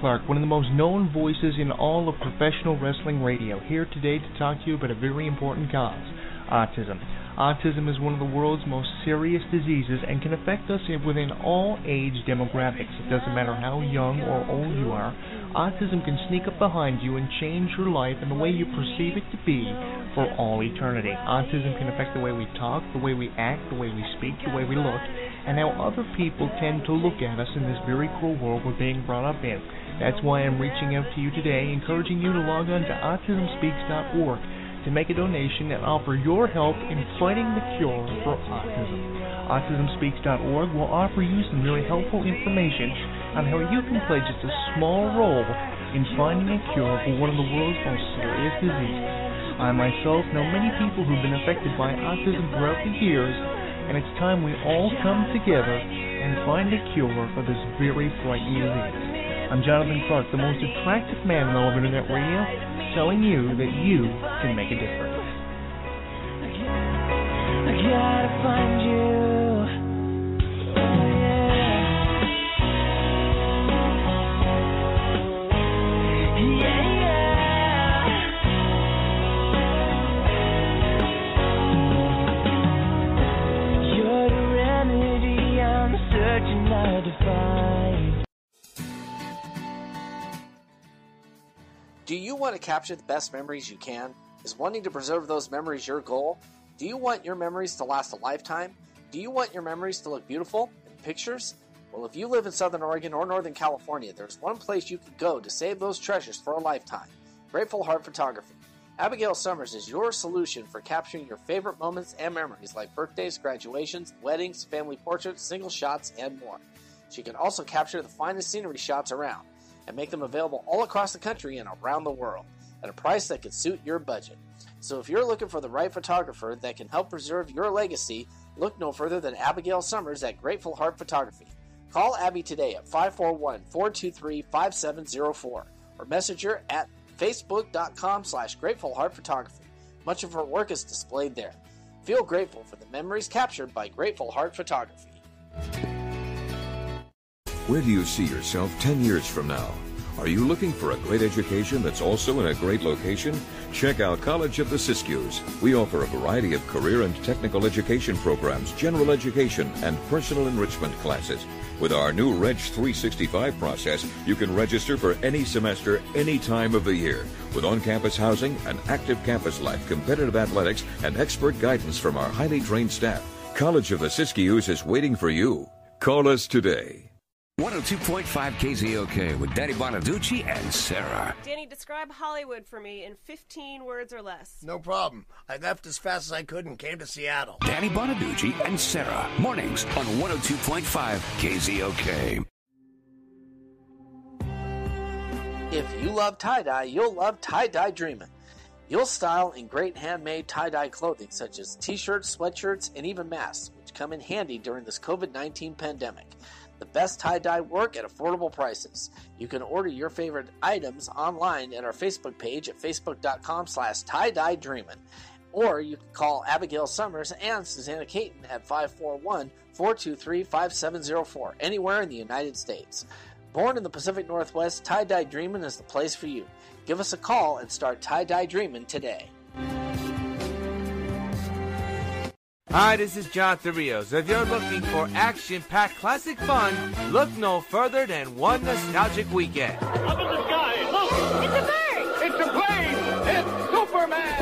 Clark, one of the most known voices in all of professional wrestling radio, here today to talk to you about a very important cause autism. Autism is one of the world's most serious diseases and can affect us within all age demographics. It doesn't matter how young or old you are, autism can sneak up behind you and change your life and the way you perceive it to be for all eternity. Autism can affect the way we talk, the way we act, the way we speak, the way we look, and how other people tend to look at us in this very cruel world we're being brought up in. That's why I'm reaching out to you today, encouraging you to log on to autismspeaks.org to make a donation and offer your help in fighting the cure for autism. AutismSpeaks.org will offer you some really helpful information on how you can play just a small role in finding a cure for one of the world's most serious diseases. I myself know many people who've been affected by autism throughout the years, and it's time we all come together and find a cure for this very frightening disease. I'm Jonathan Clark, the most attractive man in all of Internet radio, telling you that you can make a difference. I gotta find Do you want to capture the best memories you can? Is wanting to preserve those memories your goal? Do you want your memories to last a lifetime? Do you want your memories to look beautiful in pictures? Well, if you live in Southern Oregon or Northern California, there's one place you can go to save those treasures for a lifetime Grateful Heart Photography. Abigail Summers is your solution for capturing your favorite moments and memories like birthdays, graduations, weddings, family portraits, single shots, and more. She can also capture the finest scenery shots around and make them available all across the country and around the world at a price that could suit your budget. So if you're looking for the right photographer that can help preserve your legacy, look no further than Abigail Summers at Grateful Heart Photography. Call Abby today at 541 423 5704 or message her at facebook.com slash Grateful Heart Photography. Much of her work is displayed there. Feel grateful for the memories captured by Grateful Heart Photography. Where do you see yourself 10 years from now? Are you looking for a great education that's also in a great location? Check out College of the Siskiyous. We offer a variety of career and technical education programs, general education, and personal enrichment classes. With our new Reg 365 process, you can register for any semester, any time of the year. With on campus housing, an active campus life, competitive athletics, and expert guidance from our highly trained staff, College of the Siskiyous is waiting for you. Call us today. 102.5 KZOK with Danny Bonaduce and Sarah. Danny, describe Hollywood for me in 15 words or less. No problem. I left as fast as I could and came to Seattle. Danny Bonaduce and Sarah. Mornings on 102.5 KZOK. If you love tie dye, you'll love Tie Dye Dreamin'. You'll style in great handmade tie dye clothing such as t shirts, sweatshirts, and even masks, which come in handy during this COVID 19 pandemic. The best tie dye work at affordable prices. You can order your favorite items online at our Facebook page at facebook.com slash tie dye. Or you can call Abigail Summers and Susanna Caton at 541 423 5704 anywhere in the United States. Born in the Pacific Northwest, Tie Dye Dreamin' is the place for you. Give us a call and start Tie Dye Dreamin' today. Hi, this is John Rios. If you're looking for action-packed classic fun, look no further than one nostalgic weekend. Up in the sky, look! It's a bird! It's a plane! It's Superman!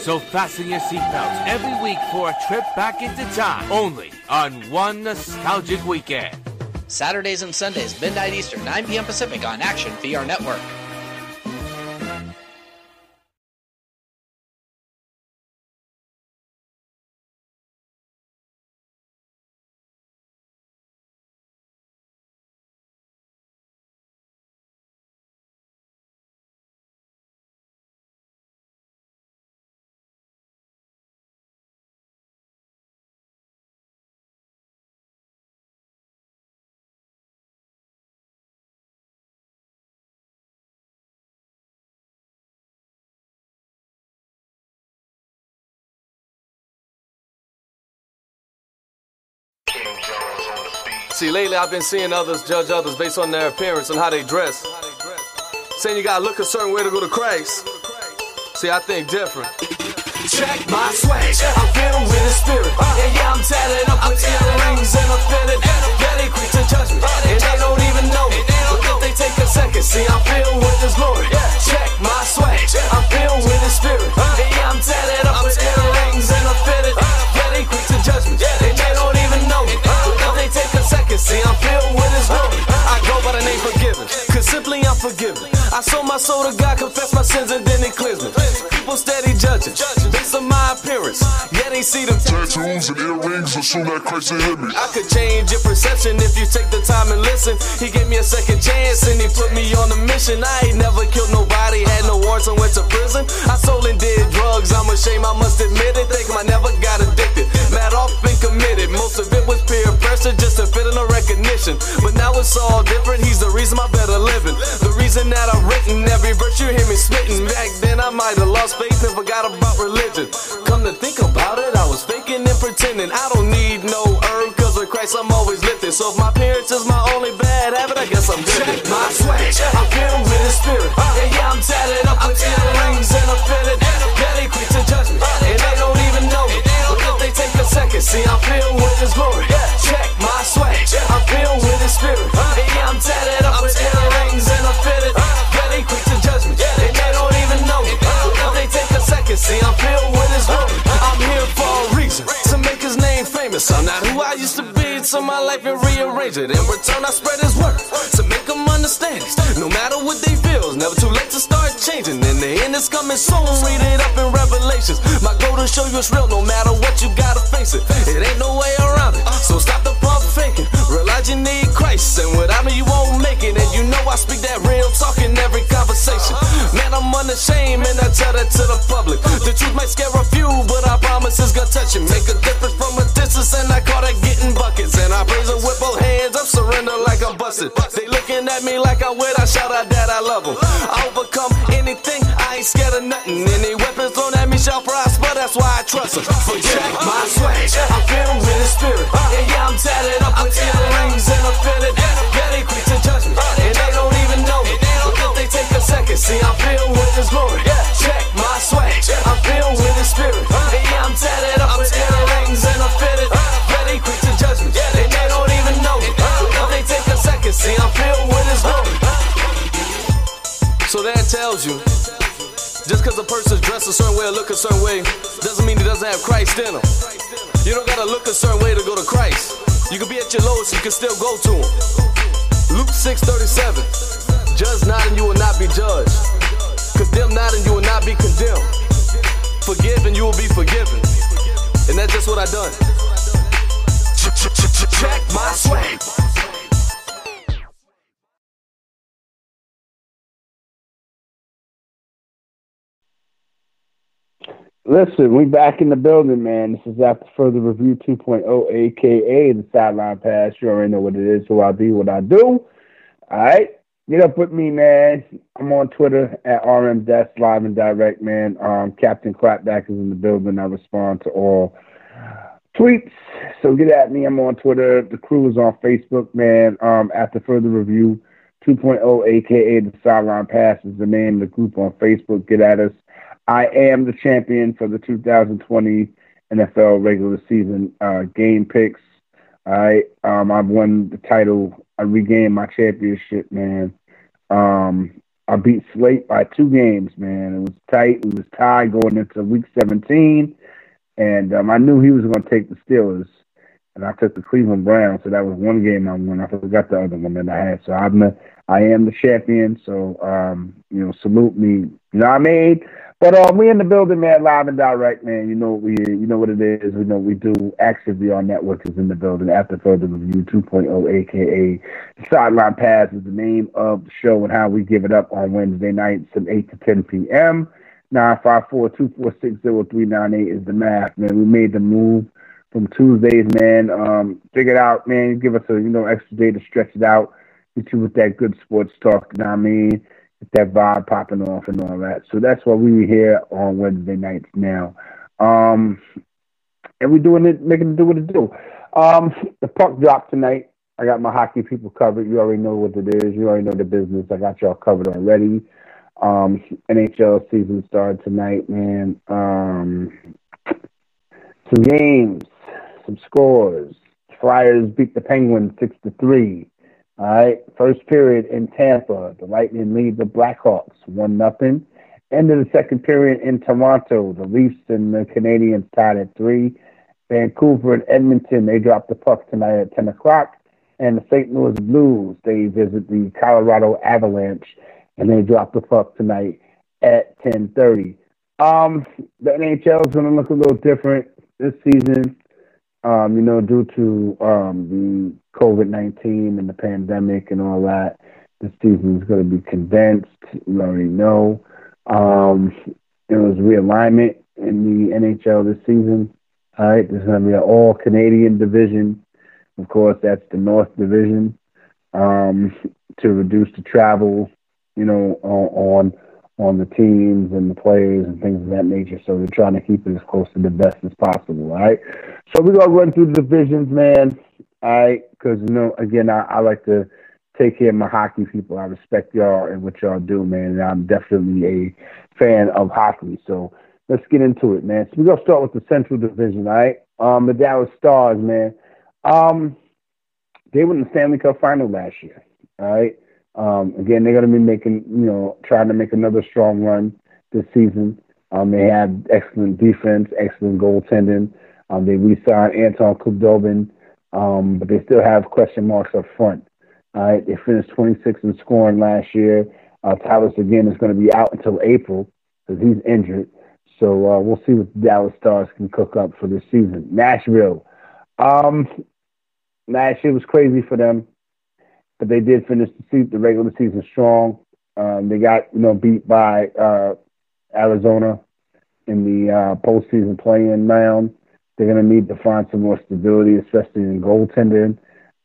So fasten your seatbelts every week for a trip back into time, only on one nostalgic weekend. Saturdays and Sundays, midnight Eastern, 9 p.m. Pacific on Action VR Network. See, lately I've been seeing others judge others based on their appearance and how they dress. Saying you gotta look a certain way to go to Christ. See, I think different. Check my swag, I'm filled with the spirit. And yeah, I'm tatted up with earrings and I'm fitted. Yeah, they quick to judge me, and they don't even know me. But if they take a second, see, I'm filled with His glory. Check my swag, I'm filled with the spirit. And yeah, I'm tatted up with earrings and I'm fitted. Forgiven. I sold my soul to God, confess my sins, and then it clears me. People steady judging, my appearance. Yeah, they see the Tattoos and earrings, assume that Christ will hit me. I could change your perception if you take the time and listen. He gave me a second chance and he put me on a mission. I ain't never killed nobody, had no warrants and went to prison. I sold and did drugs, I'm ashamed, I must admit it. Think him I never got addicted, mad off and committed. Most of it was peer pressure just to fit in a recognition. But now it's all different, he's the reason my better living. The reason that I've written every verse you hear me spitting. Back then I might have lost faith and forgot about religion. Come to think about it, I was faking and pretending. I don't need no herb, cause with Christ I'm always lifted. So if my appearance is my only bad habit, I guess I'm good. Check my swag, I'm filled with the spirit. Uh. And yeah, I'm tatted up with earrings and I'm fitted. Yeah, they quick to judge me, uh. and they don't even know me. But if they take a second, see, I'm filled with His glory. Cause I'm not who I used to be, so my life and rearrange it. In return, I spread his word to make them understand it. No matter what they feel, it's never too late to start changing. And the end is coming soon, read it up in Revelations. My goal to show you it's real, no matter what you gotta face it. It ain't no way around it. So stop the pump faking. Realize you need Christ, and without me, you won't make it. And you know I speak that real talk in every conversation. I'm and I tell that to the public. The truth might scare a few, but I promise it's gonna touch it. Make a difference from a distance, and I call that getting buckets. And I praise and whip both hands up, surrender like I'm busted. They looking at me like I'm weird, I shout out that I love them. I overcome anything, I ain't scared of nothing. Any weapons thrown at me shall prosper, that's why I trust them. Check my swag, tells you. Just because a person's dressed a certain way or look a certain way doesn't mean he doesn't have Christ in him. You don't gotta look a certain way to go to Christ. You can be at your lowest, you can still go to him. Luke 6:37. Judge not and you will not be judged. Condemn not and you will not be condemned. Forgive and you will be forgiven. And that's just what I done. Check my swag. Listen, we back in the building, man. This is after further review 2.0, aka the sideline pass. You already know what it is, who I be, what I do. All right, get up with me, man. I'm on Twitter at RMDesk live and direct, man. Um, Captain Clapback is in the building. I respond to all tweets, so get at me. I'm on Twitter. The crew is on Facebook, man. Um, after further review 2.0, aka the sideline pass is the name of the group on Facebook. Get at us. I am the champion for the 2020 NFL regular season uh, game picks. I um, I won the title. I regained my championship, man. Um, I beat Slate by two games, man. It was tight. It was tied going into week 17, and um, I knew he was going to take the Steelers, and I took the Cleveland Browns. So that was one game I won. I forgot the other one that I had. So I'm the I am the champion. So um, you know, salute me. You know what I mean? But um, we in the building, man, live and direct, man. You know we, you know what it is. We know we do. Action VR Network is in the building. After further review, 2.0, aka Sideline Pass, is the name of the show and how we give it up on Wednesday nights from 8 to 10 p.m. 954-246-0398 is the math, man. We made the move from Tuesdays, man. Um, figured out, man. Give us a you know extra day to stretch it out. Get you with that good sports talk. You know what I mean? That vibe popping off and all that. So that's why we here on Wednesday nights now. Um, and we're doing it, making it do what it do. Um, the puck dropped tonight. I got my hockey people covered. You already know what it is. You already know the business. I got y'all covered already. Um, NHL season started tonight, man. Um, some games, some scores. Flyers beat the Penguins six to three. All right, first period in Tampa, the Lightning lead the Blackhawks one nothing. End of the second period in Toronto, the Leafs and the Canadiens tied at three. Vancouver and Edmonton, they dropped the puck tonight at ten o'clock. And the St. Louis Blues, they visit the Colorado Avalanche, and they drop the puck tonight at ten thirty. Um, the NHL is going to look a little different this season um, you know, due to um, the COVID 19 and the pandemic and all that, the season is going to be condensed. You already know. Um, there was realignment in the NHL this season. All right, there's going to be an all Canadian division. Of course, that's the North Division um, to reduce the travel, you know, on, on on the teams and the players and things of that nature. So they're trying to keep it as close to the best as possible. All right. So we're gonna run through the divisions, man. All right, because you know, again, I, I like to take care of my hockey people. I respect y'all and what y'all do, man. And I'm definitely a fan of hockey. So let's get into it, man. So we're gonna start with the Central Division, all right? Um, the Dallas Stars, man. Um, they won the Stanley Cup final last year. All right. Um, again, they're going to be making, you know, trying to make another strong run this season. Um, they have excellent defense, excellent goaltending. Um, they re-signed Anton Khudobin, um, but they still have question marks up front. All right, they finished 26 in scoring last year. Uh, Tyler Seguin is going to be out until April because he's injured. So uh, we'll see what the Dallas Stars can cook up for this season. Nashville. Um, last year was crazy for them, but they did finish the, season, the regular season strong. Um, they got you know beat by uh, Arizona in the uh, postseason play-in round. They're going to need to find some more stability, especially in goaltending.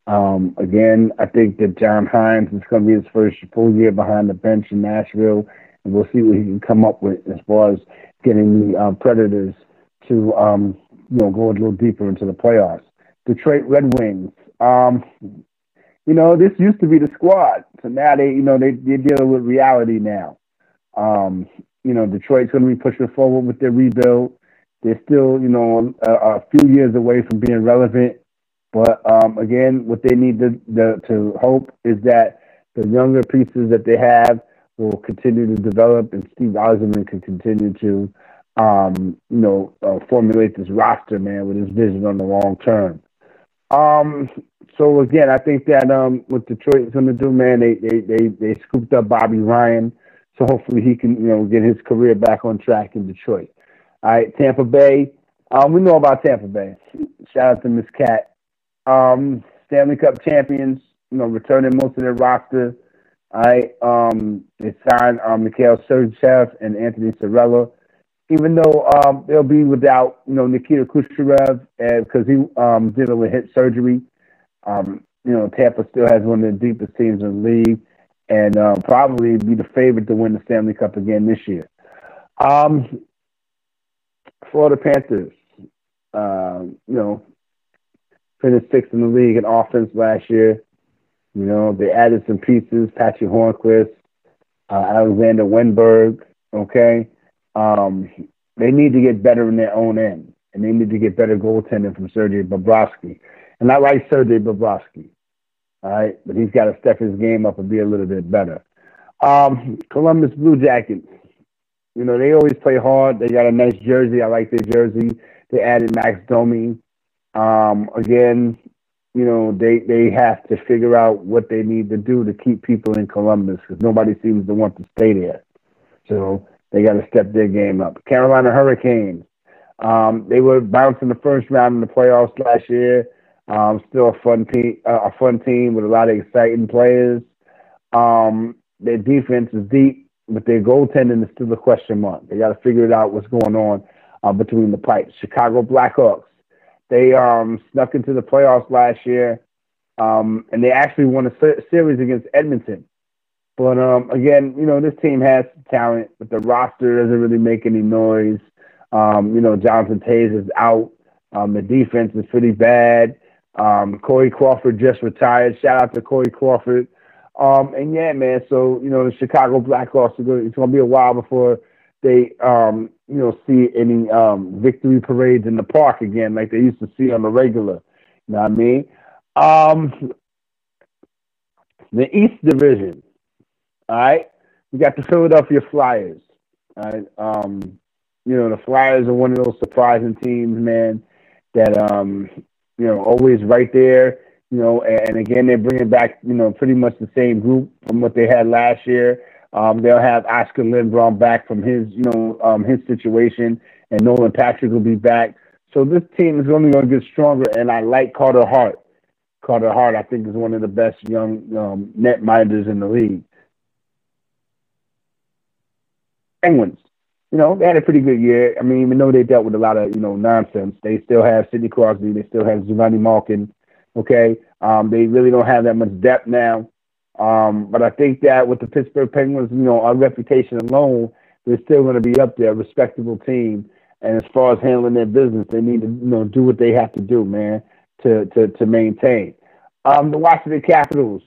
Um, again, I think that John Hynes is going to be his first full year behind the bench in Nashville, and we'll see what he can come up with as far as getting the uh, Predators to um, you know go a little deeper into the playoffs. Detroit Red Wings. Um, you know, this used to be the squad, so now they you know they they're dealing with reality now. Um, you know, Detroit's going to be pushing forward with their rebuild. They're still, you know, a, a few years away from being relevant. But um, again, what they need to, the, to hope is that the younger pieces that they have will continue to develop, and Steve Yzerman can continue to, um, you know, uh, formulate this roster, man, with his vision on the long term. Um, so again, I think that um, what Detroit is going to do, man, they, they they they scooped up Bobby Ryan, so hopefully he can, you know, get his career back on track in Detroit. All right, Tampa Bay. Um, we know about Tampa Bay. Shout out to Miss Cat. Um, Stanley Cup champions, you know, returning most of their roster. All right, um, they signed um, Mikhail Sergachev and Anthony Cirelli. Even though um, they'll be without, you know, Nikita Kucherov because he um, dealing with hip surgery. Um, you know, Tampa still has one of the deepest teams in the league and uh, probably be the favorite to win the Stanley Cup again this year. Um, Florida Panthers, uh, you know, finished sixth in the league in offense last year. You know, they added some pieces, Patrick Hornqvist, uh, Alexander Wennberg, okay? Um, they need to get better in their own end, and they need to get better goaltending from Sergei Bobrovsky. And I like Sergei Bobrovsky, all right? But he's got to step his game up and be a little bit better. Um, Columbus Blue Jackets, you know, they always play hard. They got a nice jersey. I like their jersey. They added Max Domi. Um, again, you know, they they have to figure out what they need to do to keep people in Columbus because nobody seems to want to stay there. So they got to step their game up. Carolina Hurricanes. Um, they were bouncing the first round in the playoffs last year. Um, still a fun team, uh, a fun team with a lot of exciting players. Um, their defense is deep, but their goaltending is still a question mark. They got to figure it out what's going on uh, between the pipes. Chicago Blackhawks. They um, snuck into the playoffs last year, um, and they actually won a ser- series against Edmonton. But um, again, you know, this team has talent, but the roster doesn't really make any noise. Um, you know, Jonathan Toews is out. Um, the defense is pretty bad. Um, Corey Crawford just retired. Shout out to Corey Crawford. Um, and yeah, man. So you know, the Chicago Blackhawks are going. It's going to be a while before they, um, you know, see any um, victory parades in the park again, like they used to see on the regular. You know what I mean? Um, the East Division. All right, we got the Philadelphia Flyers. All right, um, you know, the Flyers are one of those surprising teams, man. That um, you know, always right there. You know, and again, they're bringing back, you know, pretty much the same group from what they had last year. Um, they'll have Oscar Lindblom back from his, you know, um, his situation, and Nolan Patrick will be back. So this team is only going to get stronger, and I like Carter Hart. Carter Hart, I think, is one of the best young um, net minders in the league. Penguins, you know, they had a pretty good year. I mean, even though they dealt with a lot of, you know, nonsense, they still have Sidney Crosby, they still have Giovanni Malkin. Okay, um, they really don't have that much depth now. Um, but I think that with the Pittsburgh Penguins, you know, our reputation alone, they're still going to be up there, a respectable team. And as far as handling their business, they need to, you know, do what they have to do, man, to to to maintain. Um, the Washington Capitals,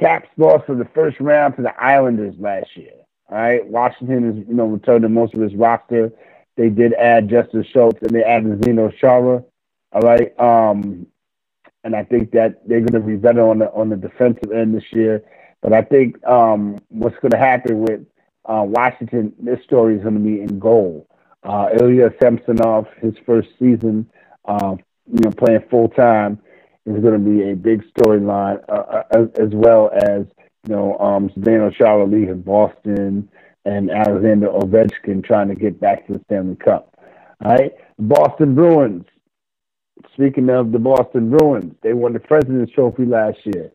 Caps lost for the first round to the Islanders last year. All right, Washington is, you know, returning most of his roster. They did add Justin Schultz and they added Zdeno Chara. All right, um, and I think that they're going to be better on the on the defensive end this year. But I think um, what's going to happen with uh, Washington, this story is going to be in goal. Uh, Ilya Samsonov, his first season, uh, you know, playing full time, is going to be a big storyline, uh, as, as, well as you know, um, Zdeno Chara in Boston and Alexander Ovechkin trying to get back to the Stanley Cup. All right, Boston Bruins. Speaking of the Boston Bruins, they won the President's Trophy last year.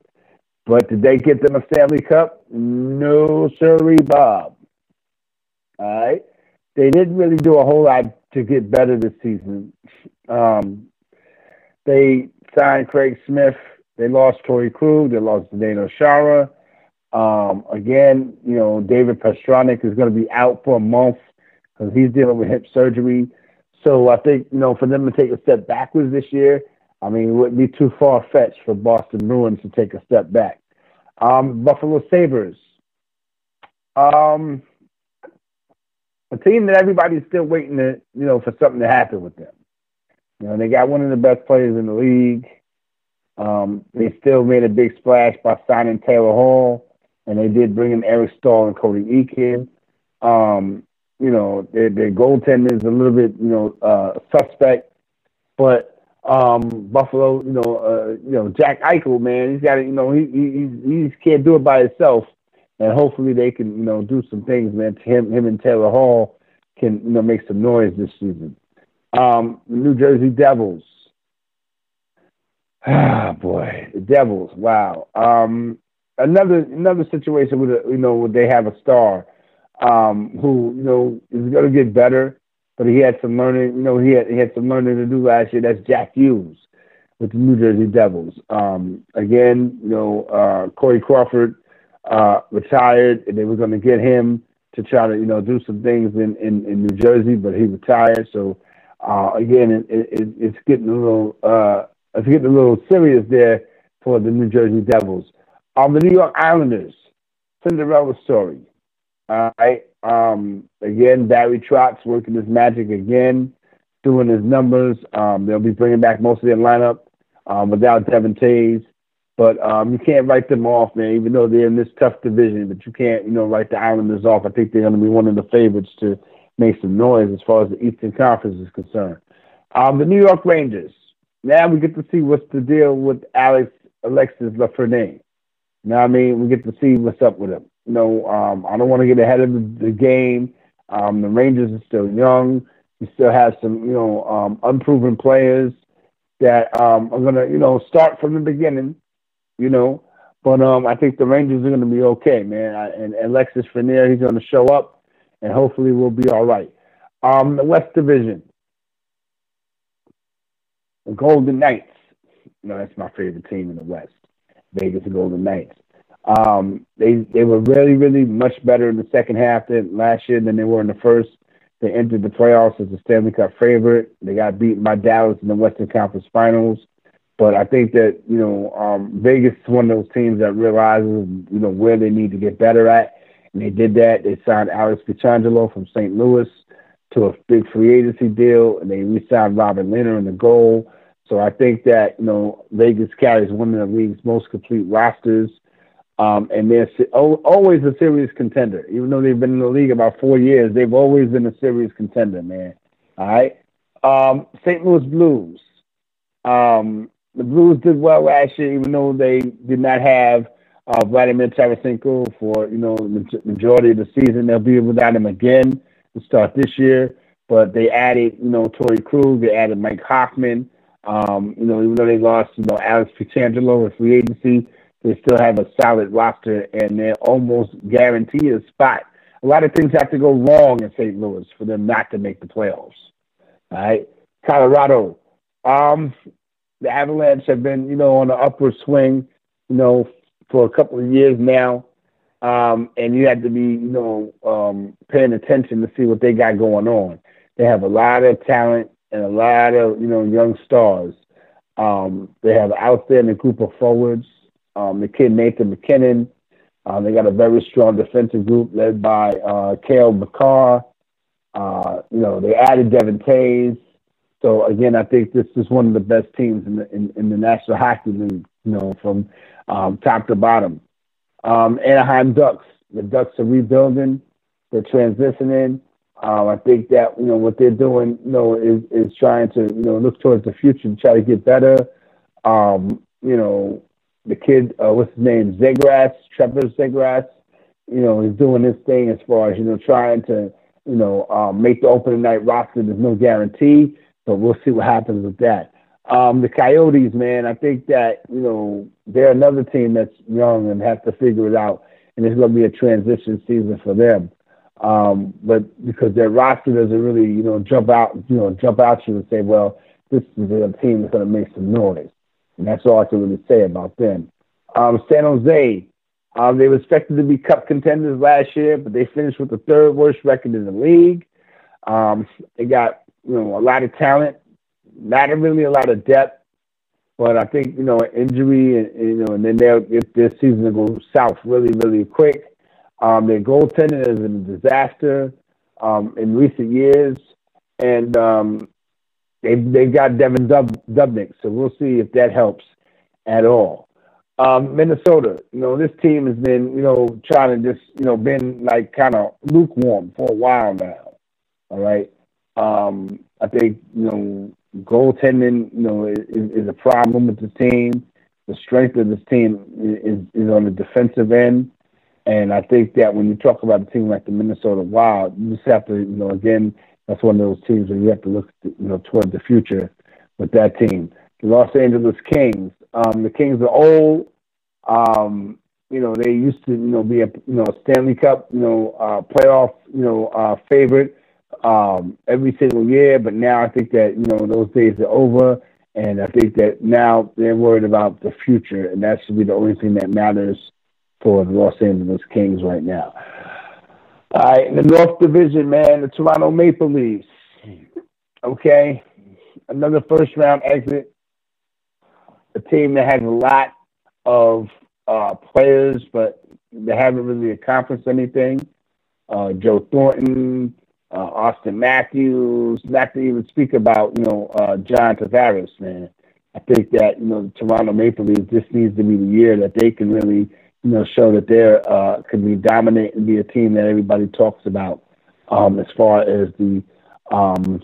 But did they get them a Stanley Cup? No, sorry, Bob. All right. They didn't really do a whole lot to get better this season. Um, they signed Craig Smith. They lost Torey Krug. They lost Zdeno Chara. Um, again, you know, David Pastrnak is going to be out for a month because he's dealing with hip surgery. So I think, you know, for them to take a step backwards this year, I mean, it wouldn't be too far fetched for Boston Bruins to take a step back. Um, Buffalo Sabres. Um, a team that everybody's still waiting to, you know, for something to happen with them. You know, they got one of the best players in the league. Um, they still made a big splash by signing Taylor Hall, and they did bring in Eric Staal and Cody Eakin. Um, you know, their, their goaltender is a little bit, you know, uh, suspect, but um, Buffalo, you know, uh, you know, Jack Eichel, man, he's got to, you know, he, he he can't do it by himself, and hopefully they can, you know, do some things, man. Him him and Taylor Hall can, you know, make some noise this season. Um, New Jersey Devils. Ah, boy, the Devils. Wow. Um, another another situation with a, you know, where they have a star um, who you know is going to get better but he had some learning. You know, he had he had some learning to do last year. That's Jack Hughes with the New Jersey Devils. Um, again, you know, uh, Corey Crawford uh, retired, and they were going to get him to try to you know do some things in in, in New Jersey, but he retired. So uh, again, it, it, it's getting a little uh, it's getting a little serious there for the New Jersey Devils. Um, the New York Islanders, Cinderella story. All right. Um, again, Barry Trotz working his magic again, doing his numbers. Um, they'll be bringing back most of their lineup um, without Devon Toews. But um, you can't write them off, man, even though they're in this tough division. But you can't, you know, write the Islanders off. I think they're going to be one of the favorites to make some noise as far as the Eastern Conference is concerned. Um, the New York Rangers. Now we get to see what's the deal with Alex Alexis Lafreniere. You know what I mean? We get to see what's up with him. You know, um, I don't want to get ahead of the, the game. Um, the Rangers are still young. We still have some, you know, um, unproven players that um, are going to, you know, start from the beginning, you know. But um, I think the Rangers are going to be okay, man. I, and Alexis Frenier, he's going to show up, and hopefully we'll be all right. Um, the West Division, the Golden Knights. You know, that's my favorite team in the West. Vegas Golden Knights. Um, they they were really really much better in the second half than last year than they were in the first. They entered the playoffs as a Stanley Cup favorite. They got beaten by Dallas in the Western Conference Finals. But I think that you know um, Vegas is one of those teams that realizes you know where they need to get better at, and they did that. They signed Alex Pietrangelo from St. Louis to a big free agency deal, and they re-signed Robin Lehner in the goal. So I think that you know Vegas carries one of the league's most complete rosters. Um, and they're always a serious contender. Even though they've been in the league about four years, they've always been a serious contender, man. All right. Um, St. Louis Blues. Um, the Blues did well last year, even though they did not have uh, Vladimir Tarasenko for you know the majority of the season. They'll be without him again to start this year. But they added, you know, Torey Krug. They added Mike Hoffman. Um, you know, even though they lost, you know, Alex Pietrangelo in free agency, they still have a solid roster and they're almost guaranteed a spot. A lot of things have to go wrong in St. Louis for them not to make the playoffs. All right. Colorado. Um, the Avalanche have been, you know, on the upward swing, you know, for a couple of years now. Um, and you have to be, you know, um, paying attention to see what they got going on. They have a lot of talent and a lot of, you know, young stars. Um, they have out an outstanding group of forwards um, the kid Nathan MacKinnon. Um, they got a very strong defensive group led by uh, Cale Makar. Uh, you know, they added Devon Toews. So again, I think this is one of the best teams in the in, in the National Hockey League. You know, from um, top to bottom. Um, Anaheim Ducks. The Ducks are rebuilding. They're transitioning. Um, I think that you know what they're doing, you know, is is trying to you know look towards the future and try to get better. Um, you know, the kid, uh, what's his name, Zegras, Trevor Zegras, you know, is doing this thing as far as you know trying to you know um, make the opening night roster. There's no guarantee, but we'll see what happens with that. Um, the Coyotes, man, I think that you know they're another team that's young and have to figure it out, and it's going to be a transition season for them. Um, but because their roster doesn't really, you know, jump out, you know, jump out to you and say, well, this is a team that's going to make some noise. And that's all I can really say about them. Um, San Jose, um, they were expected to be cup contenders last year, but they finished with the third worst record in the league. Um, they got, you know, a lot of talent, not really a lot of depth, but I think, you know, injury, and, you know, and then they'll, if their season will go south really, really quick. Um, their goaltending has been a disaster um, in recent years, and um, they they've got Devan Dub, Dubnyk, so we'll see if that helps at all. Um, Minnesota, you know, this team has been, you know, trying to just, you know, been like kind of lukewarm for a while now. All right. Um, I think, you know, goaltending, you know, is, is a problem with the team. The strength of this team is, is on the defensive end. And I think that when you talk about a team like the Minnesota Wild, you just have to, you know, again, that's one of those teams where you have to look, you know, toward the future with that team. The Los Angeles Kings, um, the Kings are old. Um, you know, they used to, you know, be a, you know, Stanley Cup, you know, uh, playoff, you know, uh, favorite um, every single year. But now I think that, you know, those days are over. And I think that now they're worried about the future, and that should be the only thing that matters for the Los Angeles Kings right now. All right, in the North Division, man, the Toronto Maple Leafs. Okay, another first round exit. A team that has a lot of uh, players, but they haven't really accomplished anything. Uh, Joe Thornton, uh, Auston Matthews, not to even speak about, you know, uh, John Tavares, man. I think that, you know, the Toronto Maple Leafs, this needs to be the year that they can really you know, show that they're uh, can be dominant and be a team that everybody talks about. Um, as far as the um,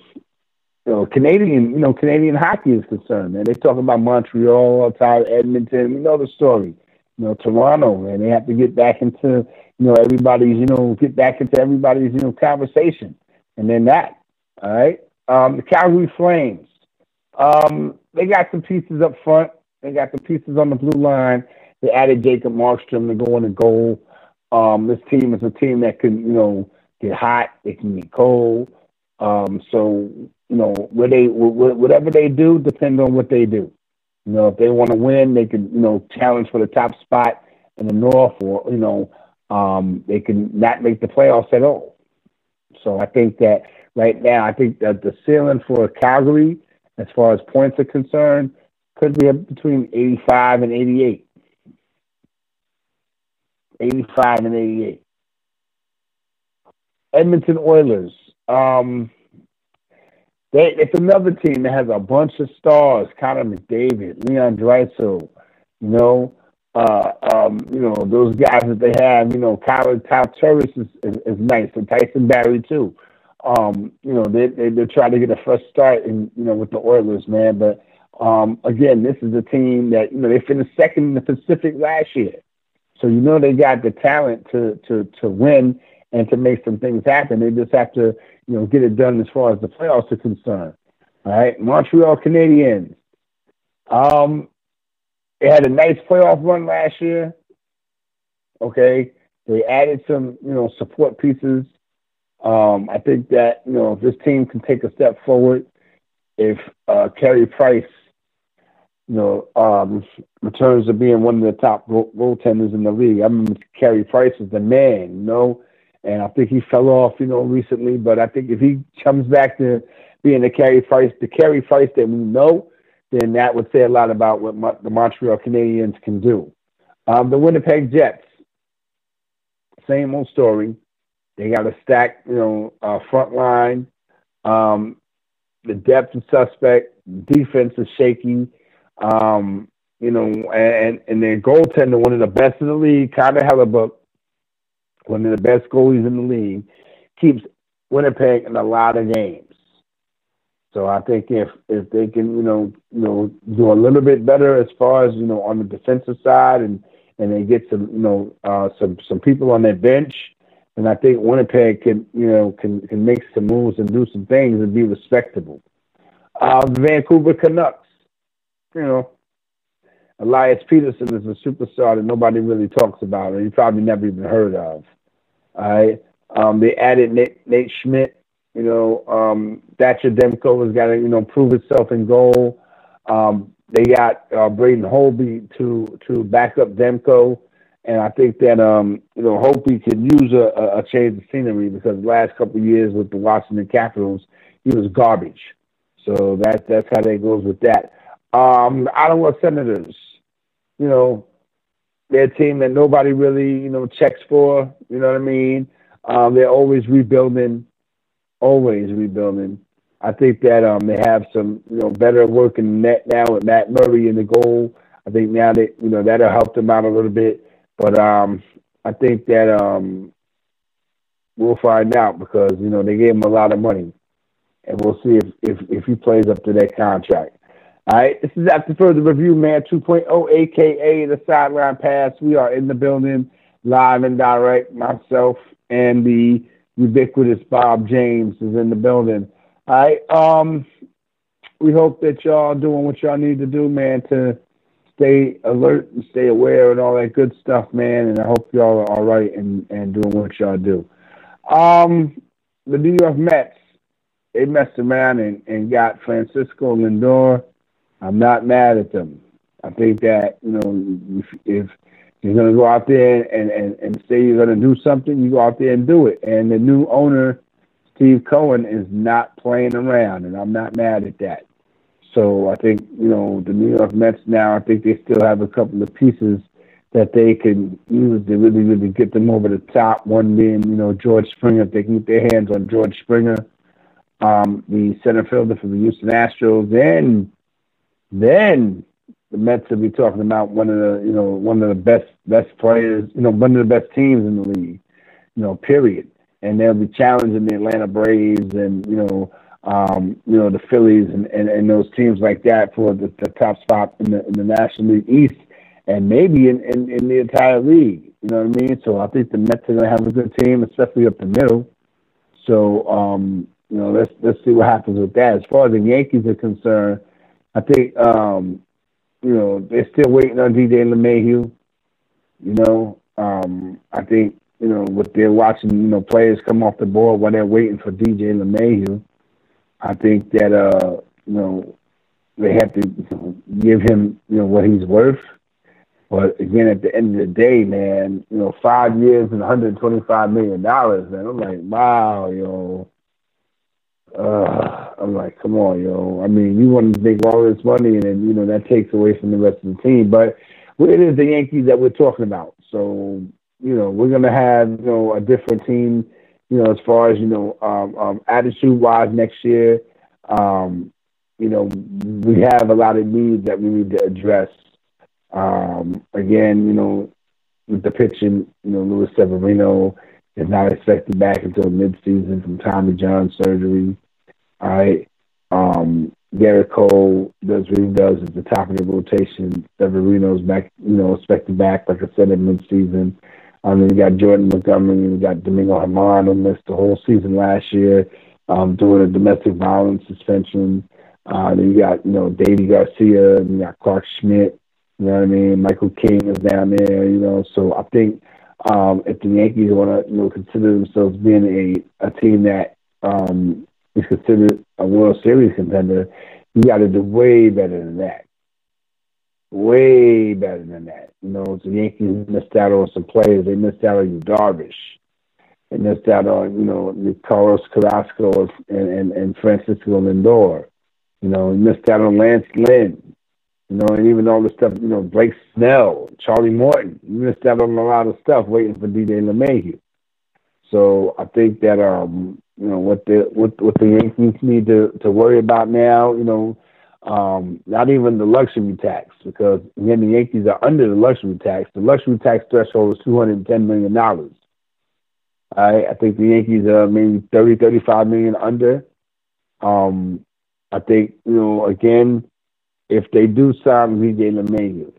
you know Canadian, you know, Canadian hockey is concerned, man. They talk about Montreal, outside Edmonton. We know the story. You know, Toronto, man. They have to get back into you know everybody's you know get back into everybody's you know conversation, and then that. All right, um, the Calgary Flames. Um, they got some pieces up front. They got the pieces on the blue line. They added Jacob Markstrom to go in the goal. Um, this team is a team that can, you know, get hot. They can get cold. Um, so, you know, where they whatever they do depends on what they do. You know, if they want to win, they can, you know, challenge for the top spot in the North, or you know, um, they can not make the playoffs at all. So I think that right now, I think that the ceiling for Calgary, as far as points are concerned, could be between 85 and 88. 85 and 88. Edmonton Oilers. Um, they, it's another team that has a bunch of stars. Connor McDavid, Leon Draisaitl, you know, uh, um, you know those guys that they have. You know, Kyle Top is, is, is nice, and Tyson Barrie too. Um, you know, they, they they're trying to get a fresh start in you know with the Oilers, man. But um, again, this is a team that you know they finished second in the Pacific last year. So you know they got the talent to to to win and to make some things happen. They just have to you know get it done as far as the playoffs are concerned. All right, Montreal Canadiens. Um, they had a nice playoff run last year. Okay, they added some you know support pieces. Um, I think that you know if this team can take a step forward, if uh, Carey Price you know, um, terms of being one of the top goaltenders in the league. I remember Carey Price is the man, you know, and I think he fell off, you know, recently. But I think if he comes back to being the Carey Price, the Carey Price that we know, then that would say a lot about what Mo- the Montreal Canadiens can do. Um, the Winnipeg Jets, same old story. They got a stacked, you know, uh, front line. Um, the depth is suspect. Defense is shaky. Um, you know, and and their goaltender, one of the best in the league, Connor Hellebuyck, one of the best goalies in the league, keeps Winnipeg in a lot of games. So I think if if they can, you know, you know, do a little bit better as far as you know on the defensive side, and and they get some, you know, uh, some some people on their bench, and I think Winnipeg can, you know, can can make some moves and do some things and be respectable. Uh, Vancouver Canucks, you know, Elias Pettersson is a superstar that nobody really talks about, or you probably never even heard of. All right. Um, they added Nate, Nate Schmidt. You know, um, Thatcher Demko has got to you know prove itself in goal. Um, they got uh, Braden Holtby to to back up Demko, and I think that um, you know Holtby could use a, a change of scenery because the last couple of years with the Washington Capitals, he was garbage. So that that's how that goes with that. Um, Ottawa Senators, you know, they're a team that nobody really you know checks for. You know what I mean? Um, they're always rebuilding, always rebuilding. I think that um, they have some you know better working net now with Matt Murray in the goal. I think now that you know that'll help them out a little bit. But um, I think that um, we'll find out because you know they gave him a lot of money, and we'll see if if, if he plays up to that contract. All right, this is after further review, man. 2.0, aka the sideline pass. We are in the building, live and direct. Myself and the ubiquitous Bob James is in the building. All right. Um, we hope that y'all doing what y'all need to do, man, to stay alert and stay aware and all that good stuff, man. And I hope y'all are all right and, and doing what y'all do. Um, the New York Mets, they messed around and, and got Francisco Lindor. I'm not mad at them. I think that, you know, if, if you're going to go out there and, and, and say you're going to do something, you go out there and do it. And the new owner, Steve Cohen, is not playing around, and I'm not mad at that. So I think, you know, the New York Mets now, I think they still have a couple of pieces that they can use to really, really get them over the top. One being, you know, George Springer. If they can get their hands on George Springer, um, the center fielder for the Houston Astros, then, then the Mets will be talking about one of the, you know, one of the best, best players, you know, one of the best teams in the league, you know, period. And they'll be challenging the Atlanta Braves and, you know, um, you know, the Phillies and, and, and those teams like that for the, the top spot in the, in the National League East and maybe in, in, in the entire league. You know what I mean? So I think the Mets are going to have a good team, especially up the middle. So, um, you know, let's let's see what happens with that. As far as the Yankees are concerned, I think um, you know they're still waiting on DJ LeMahieu. You know, um, I think you know what they're watching, you know, players come off the board while they're waiting for DJ LeMahieu. I think that uh, you know they have to give him you know what he's worth. But again, at the end of the day, man, you know, five years and 125 million dollars, man. I'm like, wow, yo. Uh, I'm like, come on, yo. I mean, you want to make all this money, and then you know that takes away from the rest of the team. But it is the Yankees that we're talking about, so you know we're gonna have you know a different team, you know, as far as you know um, um, attitude wise next year. Um, you know, we have a lot of needs that we need to address. Um, again, you know, with the pitching, you know, Luis Severino is not expected back until midseason from Tommy John surgery. Right. Um, Gerrit Cole does what he does at the top of the rotation. Severino's back, you know, expected back, like I said, in midseason. Um, then you got Jordan Montgomery, you got Domingo Germán, who missed the whole season last year, um, doing a domestic violence suspension. Uh, then you got, you know, Deivi García, and you got Clarke Schmidt, you know what I mean? Michael King is down there, you know. So I think um, if the Yankees want to, you know, consider themselves being a, a team that um, is considered a World Series contender, you got to do way better than that. Way better than that. You know, the Yankees missed out on some players. They missed out on Darvish. They missed out on, you know, Carlos Carrasco and, and, and Francisco Lindor. You know, they missed out on Lance Lynn. You know, and even all the stuff, you know, Blake Snell, Charlie Morton, you missed out on a lot of stuff waiting for DJ LeMahieu. So I think that um, you know, what the what what the Yankees need to to worry about now, you know, um, not even the luxury tax because again the Yankees are under the luxury tax. The luxury tax threshold is two hundred and ten million dollars. I I think the Yankees are maybe 30, 35 million under. Um, I think you know again, if they do sign DJ LeMahieu,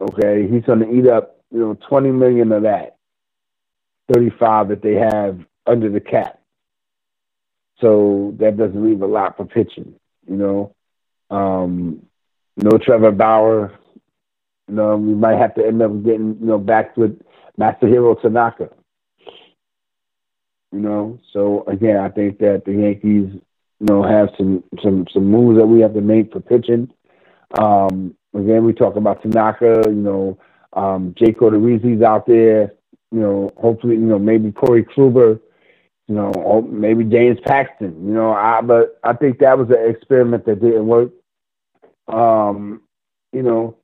okay, he's going to eat up you know twenty million of that, thirty five that they have under the cap. So that doesn't leave a lot for pitching, you know. Um, no Trevor Bauer. You know, we might have to end up getting you know back with Masahiro Tanaka. You know, so again, I think that the Yankees, you know, have some some some moves that we have to make for pitching. Um, again, we talk about Tanaka. You know, um, Jake Odorizzi's out there. You know, hopefully, you know, maybe Corey Kluber. You know, or maybe James Paxton. You know, I but I think that was an experiment that didn't work. Um, you know,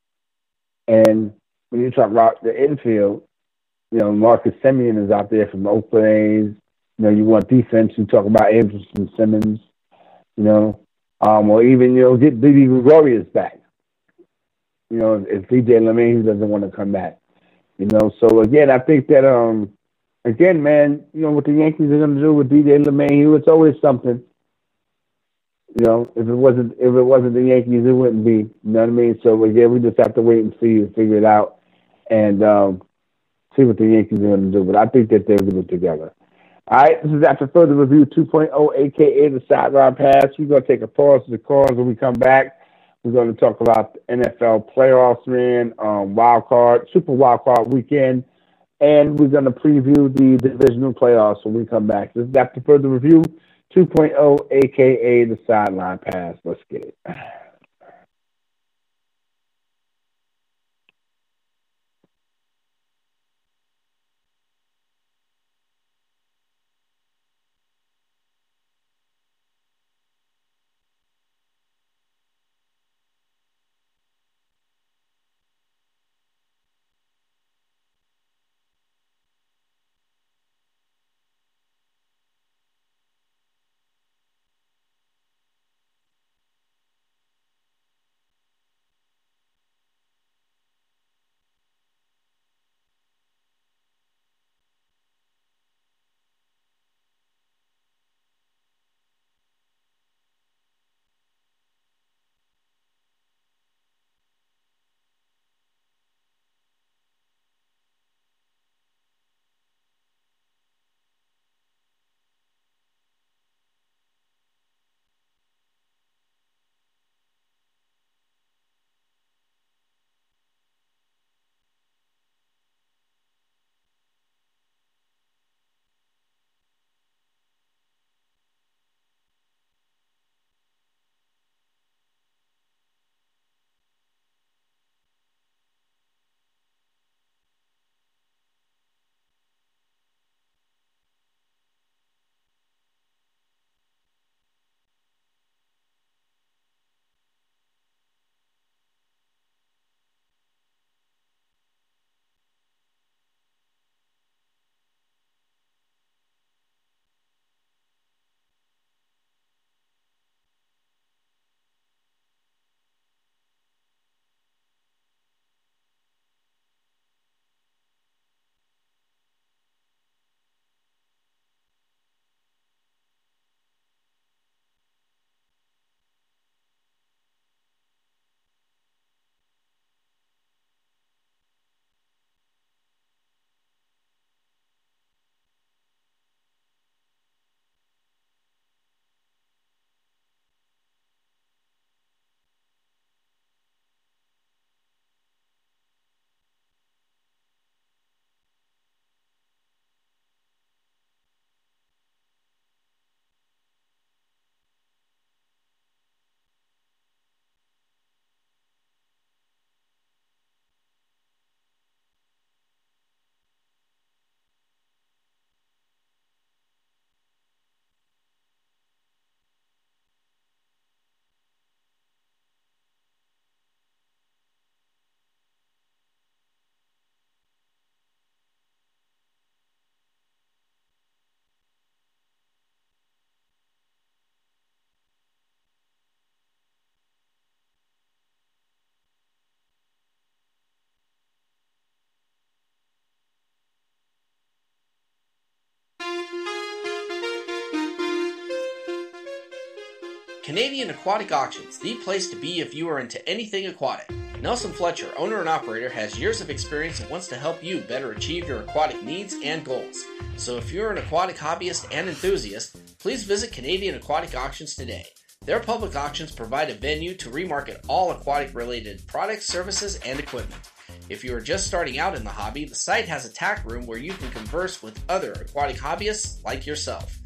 and when you talk about the infield, you know, Marcus Semien is out there from Oakland A's. You know, you want defense, you talk about Andrelton Simmons, you know, um, or even, you know, get Didi Gregorius back. You know, if DJ LeMahieu doesn't want to come back. You know, so again, I think that um again, man, you know what the Yankees are gonna do with DJ LeMahieu, it's always something. You know, if it wasn't if it wasn't the Yankees, it wouldn't be. You know what I mean? So again, we just have to wait and see and figure it out and um, see what the Yankees are gonna do. But I think that they'll get it together. All right, this is after further review 2.0, aka the sideline pass. We're gonna take a pause to the calls when we come back. We're going to talk about NFL playoffs, man, um, wild card, super wild card weekend, and we're going to preview the divisional playoffs when we come back. This is after further review 2.0, aka the sideline pass. Let's get it. Canadian Aquatic Auctions, the place to be if you are into anything aquatic. Nelson Fletcher, owner and operator, has years of experience and wants to help you better achieve your aquatic needs and goals. So if you're an aquatic hobbyist and enthusiast, please visit Canadian Aquatic Auctions today. Their public auctions provide a venue to remarket all aquatic related products, services, and equipment. If you are just starting out in the hobby, the site has a tack room where you can converse with other aquatic hobbyists like yourself.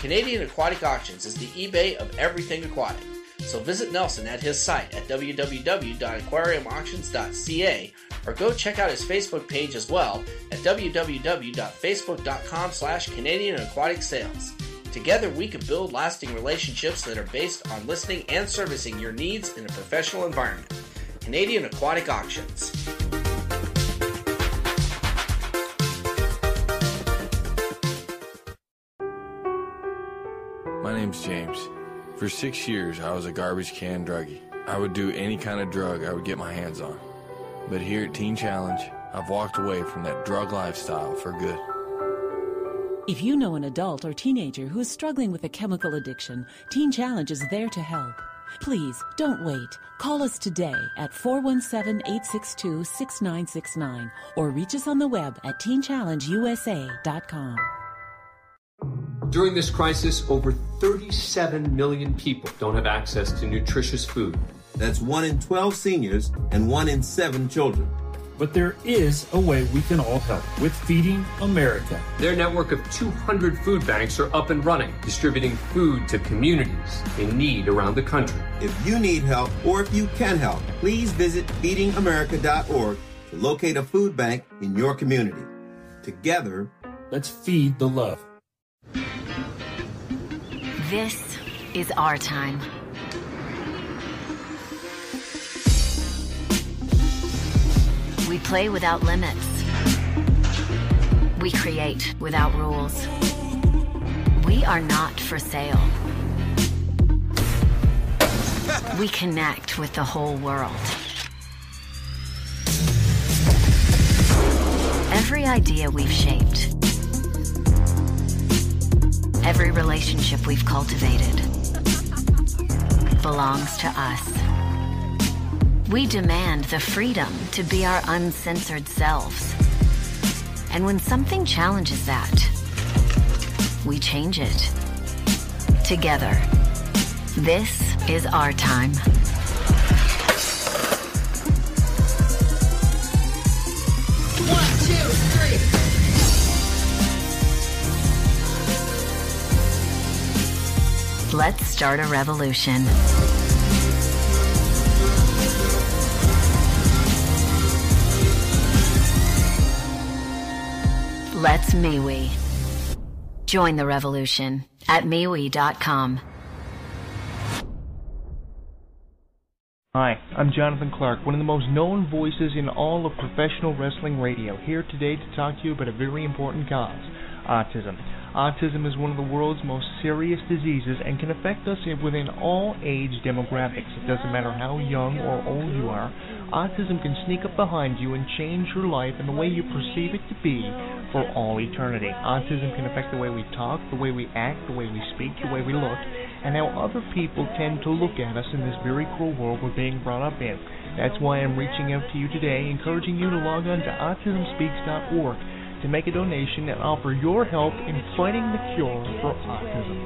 Canadian Aquatic Auctions is the eBay of everything aquatic. So visit Nelson at his site at www.aquariumauctions.ca or go check out his Facebook page as well at www.facebook.com slash Canadian Aquatic Sales. Together we can build lasting relationships that are based on listening and servicing your needs in a professional environment. Canadian Aquatic Auctions. Name's James. For six years, I was a garbage can druggie. I would do any kind of drug I would get my hands on. But here at Teen Challenge, I've walked away from that drug lifestyle for good. If you know an adult or teenager who is struggling with a chemical addiction, Teen Challenge is there to help. Please don't wait. Call us today at 417 862 6969 or reach us on the web at teenchallengeusa.com. During this crisis, over 37 million people don't have access to nutritious food. That's one in 12 seniors and one in seven children. But there is a way we can all help with Feeding America. Their network of 200 food banks are up and running, distributing food to communities in need around the country. If you need help or if you can help, please visit feedingamerica.org to locate a food bank in your community. Together, let's feed the love. This is our time. We play without limits. We create without rules. We are not for sale. We connect with the whole world. Every idea we've shaped, every relationship we've cultivated belongs to us. We demand the freedom to be our uncensored selves. And when something challenges that, we change it. Together. This is our time. Start a revolution. Let's MeWe. Join the revolution at MeWe.com. Hi, I'm Jonathan Clark, one of the most known voices in all of professional wrestling radio, here today to talk to you about a very important cause autism. Autism is one of the world's most serious diseases and can affect us within all age demographics. It doesn't matter how young or old you are, autism can sneak up behind you and change your life and the way you perceive it to be for all eternity. Autism can affect the way we talk, the way we act, the way we speak, the way we look, and how other people tend to look at us in this very cruel world we're being brought up in. That's why I'm reaching out to you today, encouraging you to log on to autismspeaks.org to make a donation and offer your help in fighting the cure for autism.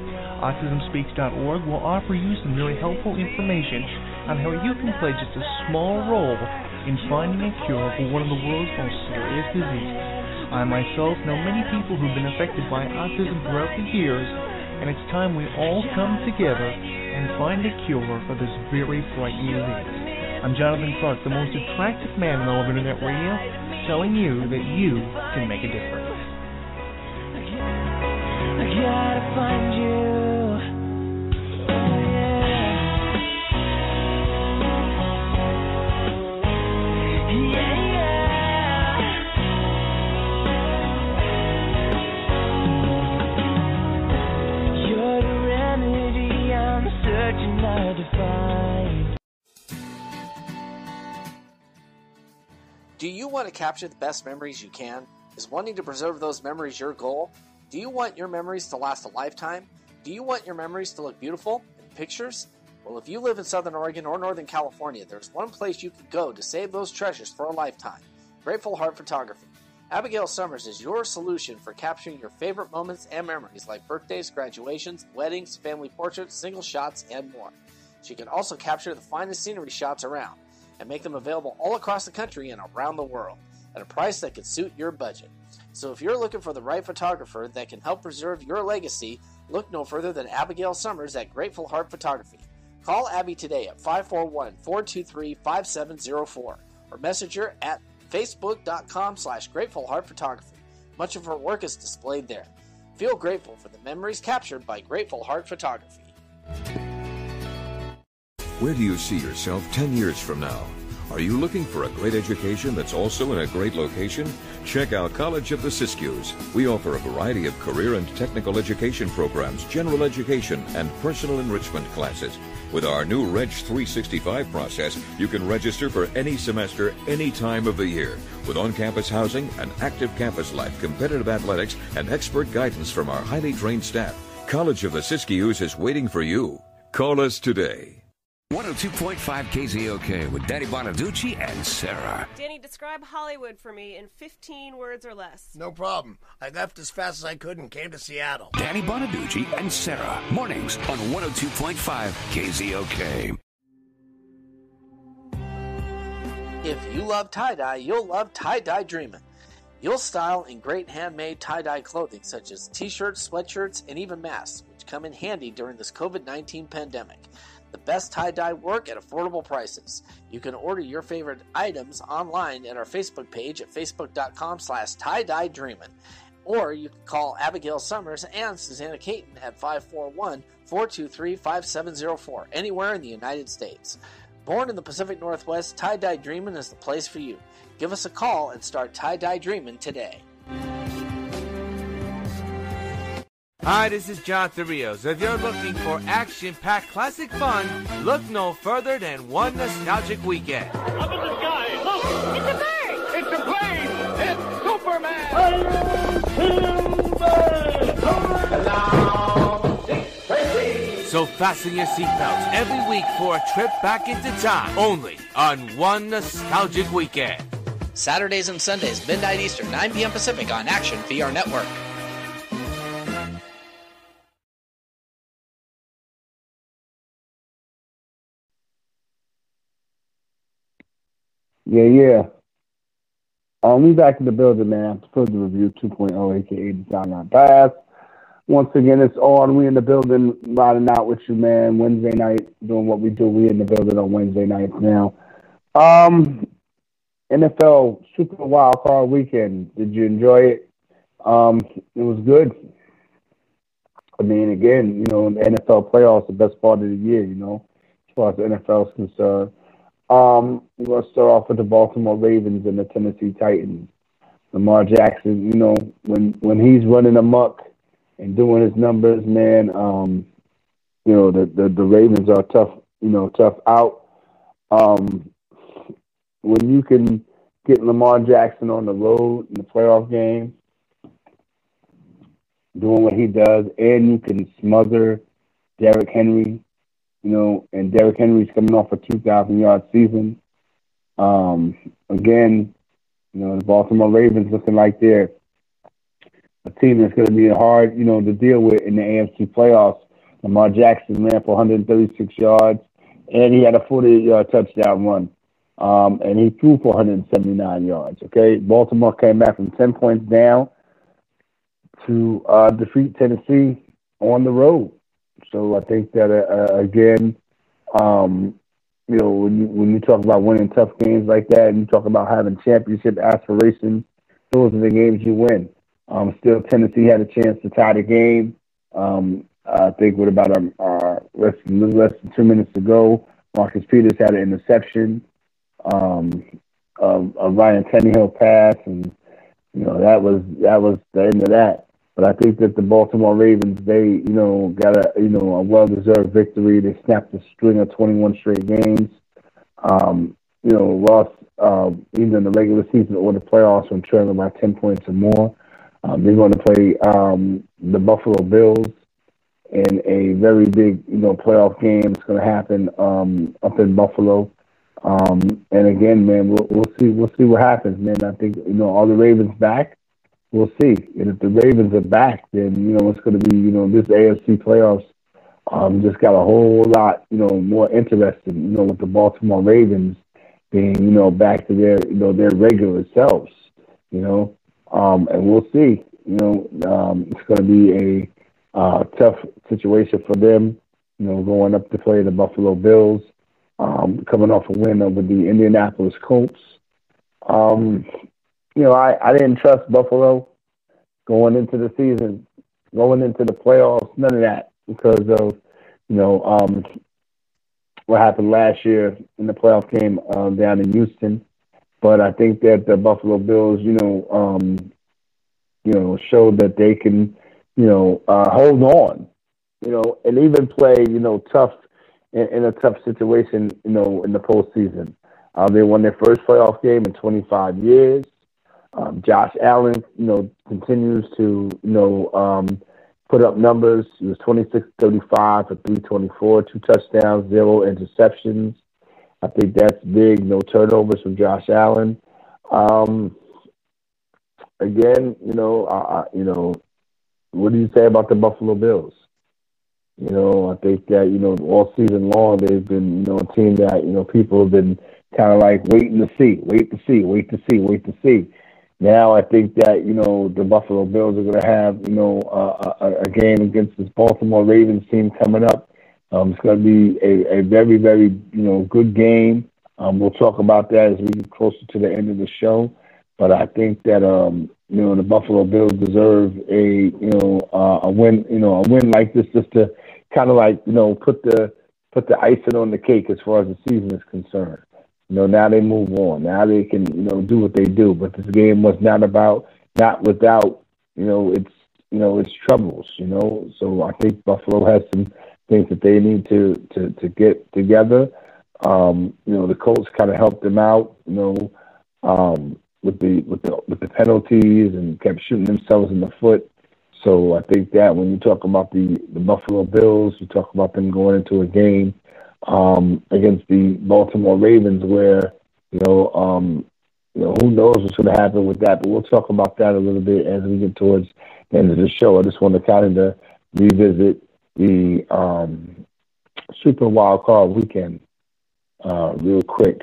AutismSpeaks.org will offer you some really helpful information on how you can play just a small role in finding a cure for one of the world's most serious diseases. I myself know many people who've been affected by autism throughout the years, and it's time we all come together and find a cure for this very frightening disease. I'm Jonathan Clark, the most attractive man in all of Internet radio, telling you that you can make a difference. I gotta find you. Searching now to find. Do you want to capture the best memories you can? Is wanting to preserve those memories your goal? Do you want your memories to last a lifetime? Do you want your memories to look beautiful in pictures? Well, if you live in Southern Oregon or Northern California, there's one place you can go to save those treasures for a lifetime Grateful Heart Photography. Abigail Summers is your solution for capturing your favorite moments and memories like birthdays, graduations, weddings, family portraits, single shots, and more. She can also capture the finest scenery shots around and make them available all across the country and around the world at a price that could suit your budget. So if you're looking for the right photographer that can help preserve your legacy, look no further than Abigail Summers at Grateful Heart Photography. Call Abby today at 541 423 5704 or message her at facebook.com slash Grateful Heart Photography. Much of her work is displayed there. Feel grateful for the memories captured by Grateful Heart Photography. Where do you see yourself 10 years from now? Are you looking for a great education that's also in a great location? Check out College of the Siskiyous. We offer a variety of career and technical education programs, general education, and personal enrichment classes. With our new Reg 365 process, you can register for any semester, any time of the year. With on campus housing, an active campus life, competitive athletics, and expert guidance from our highly trained staff, College of the Siskiyous is waiting for you. Call us today. 102.5 KZOK with Danny Bonaduce and Sarah. Danny, describe Hollywood for me in 15 words or less. No problem. I left as fast as I could and came to Seattle. Danny Bonaduce and Sarah. Mornings on 102.5 KZOK. If you love tie dye, you'll love Tie Dye Dreamin'. You'll style in great handmade tie dye clothing such as t shirts, sweatshirts, and even masks, which come in handy during this COVID 19 pandemic. The best tie dye work at affordable prices. You can order your favorite items online at our Facebook page at facebook.com slash tie dye dreamin'. Or you can call Abigail Summers and Susanna Caton at 541 423 5704 anywhere in the United States. Born in the Pacific Northwest, Tie Dye Dreamin' is the place for you. Give us a call and start Tie Dye Dreamin' today. Hi, this is Jonathan Rios. If you're looking for action-packed classic fun, look no further than one nostalgic weekend. Up in the sky, look! It's a bird! It's a plane! It's Superman! So fasten your seatbelts every week for a trip back into time, only on one nostalgic weekend. Saturdays and Sundays, midnight Eastern, 9 p.m. Pacific on Action VR Network. Yeah, yeah. Um, we back in the building, man. Further review 2.0, aka the Sideline Pass. Once again, it's on. We in the building, riding out with you, man. Wednesday night, doing what we do. We in the building on Wednesday nights now. Um, NFL Super Wild Card Weekend. Did you enjoy it? Um, it was good. I mean, again, you know, the NFL playoffs, the best part of the year, you know, as far as the NFL is concerned. Um, we're going to start off with the Baltimore Ravens and the Tennessee Titans. Lamar Jackson, you know, when when he's running amok and doing his numbers, man, um, you know, the, the, the Ravens are tough, you know, tough out. Um, when you can get Lamar Jackson on the road in the playoff game, doing what he does, and you can smother Derrick Henry, you know, and Derrick Henry's coming off a 2,000 yard season. Um, again, you know, the Baltimore Ravens looking like they're a team that's going to be hard, you know, to deal with in the AFC playoffs. Lamar Jackson ran for 136 yards, and he had a 48 yard touchdown run. Um, and he threw for 179 yards. Okay, Baltimore came back from 10 points down to uh, defeat Tennessee on the road. So I think that uh, again, um, you know, when you when you talk about winning tough games like that, and you talk about having championship aspirations, those are the games you win. Um, still, Tennessee had a chance to tie the game. Um, I think with about a uh, less, less than two minutes to go, Marcus Peters had an interception. Um, a, a Ryan Tannehill pass, and you know that was that was the end of that. But I think that the Baltimore Ravens, they, you know, got a, you know, a well-deserved victory. They snapped a string of 21 straight games. Um, you know, lost uh, either in the regular season or the playoffs when trailing by 10 points or more. Um, they're going to play um, the Buffalo Bills in a very big, you know, playoff game. It's going to happen um, up in Buffalo. Um, and again, man, we'll, we'll see. We'll see what happens, man. I think you know, all the Ravens back? We'll see. And if the Ravens are back, then you know it's going to be you know this AFC playoffs um, just got a whole lot you know more interesting. You know, with the Baltimore Ravens being you know back to their you know their regular selves. You know, um, and we'll see. You know, um, it's going to be a uh, tough situation for them. You know, going up to play the Buffalo Bills, um, coming off a win over the Indianapolis Colts. Um, you know, I, I didn't trust Buffalo going into the season, going into the playoffs, none of that because of, you know, um, what happened last year in the playoff game um, down in Houston. But I think that the Buffalo Bills, you know, um, you know, showed that they can, you know, uh, hold on, you know, and even play, you know, tough in, in a tough situation, you know, in the postseason. Uh, they won their first playoff game in 25 years. Um, Josh Allen, you know, continues to, you know, um, put up numbers. He was 26 35 for 324, two touchdowns, zero interceptions. I think that's big. No turnovers from Josh Allen. Um, again, you know, you know, what do you say about the Buffalo Bills? You know, I think that you know all season long they've been you know a team that you know people have been kind of like waiting to see, wait to see, wait to see, wait to see. Now I think that you know the Buffalo Bills are going to have you know uh, a, a game against this Baltimore Ravens team coming up. Um, it's going to be a, a very very you know good game. Um, we'll talk about that as we get closer to the end of the show. But I think that um, you know the Buffalo Bills deserve a you know uh, a win you know a win like this just to kind of like you know put the put the icing on the cake as far as the season is concerned. You know, now they move on. Now they can, you know, do what they do. But this game was not about, not without, you know, its, you know, its troubles. You know, so I think Buffalo has some things that they need to to to get together. Um, you know, the Colts kind of helped them out. You know, um, with the with the with the penalties and kept shooting themselves in the foot. So I think that when you talk about the the Buffalo Bills, you talk about them going into a game um, against the Baltimore Ravens, where you know, um, you know, who knows what's going to happen with that. But we'll talk about that a little bit as we get towards the end of the show. I just want to kind of revisit the um, Super Wild Card Weekend uh, real quick.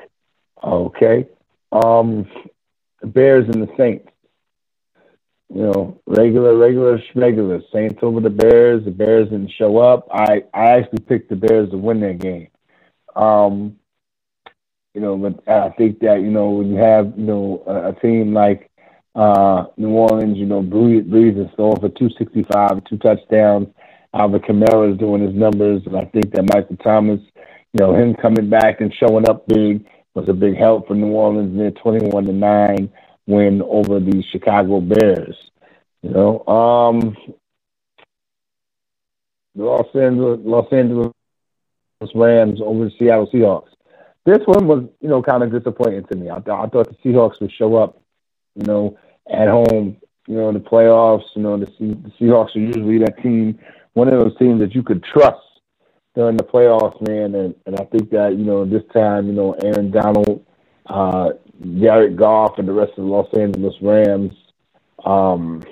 Okay, um, the Bears and the Saints. You know, regular, regular, regular. Saints over the Bears. The Bears didn't show up. I, I actually picked the Bears to win that game. Um, you know, but I think that you know when you have you know a, a team like uh, New Orleans, you know, Brees, Brees is throwing for 265, two touchdowns. Alvin Kamara is doing his numbers, and I think that Michael Thomas, you know, him coming back and showing up big was a big help for New Orleans. They're 21 to nine win over the Chicago Bears. You know, um, Los Angeles Los Angeles Rams over the Seattle Seahawks. This one was, you know, kind of disappointing to me. I, th- I thought the Seahawks would show up, you know, at home, you know, in the playoffs. You know, the, the Seahawks are usually that team, one of those teams that you could trust during the playoffs, man. And, and I think that, you know, this time, you know, Aaron Donald, uh, Jared Goff, and the rest of the Los Angeles Rams, um,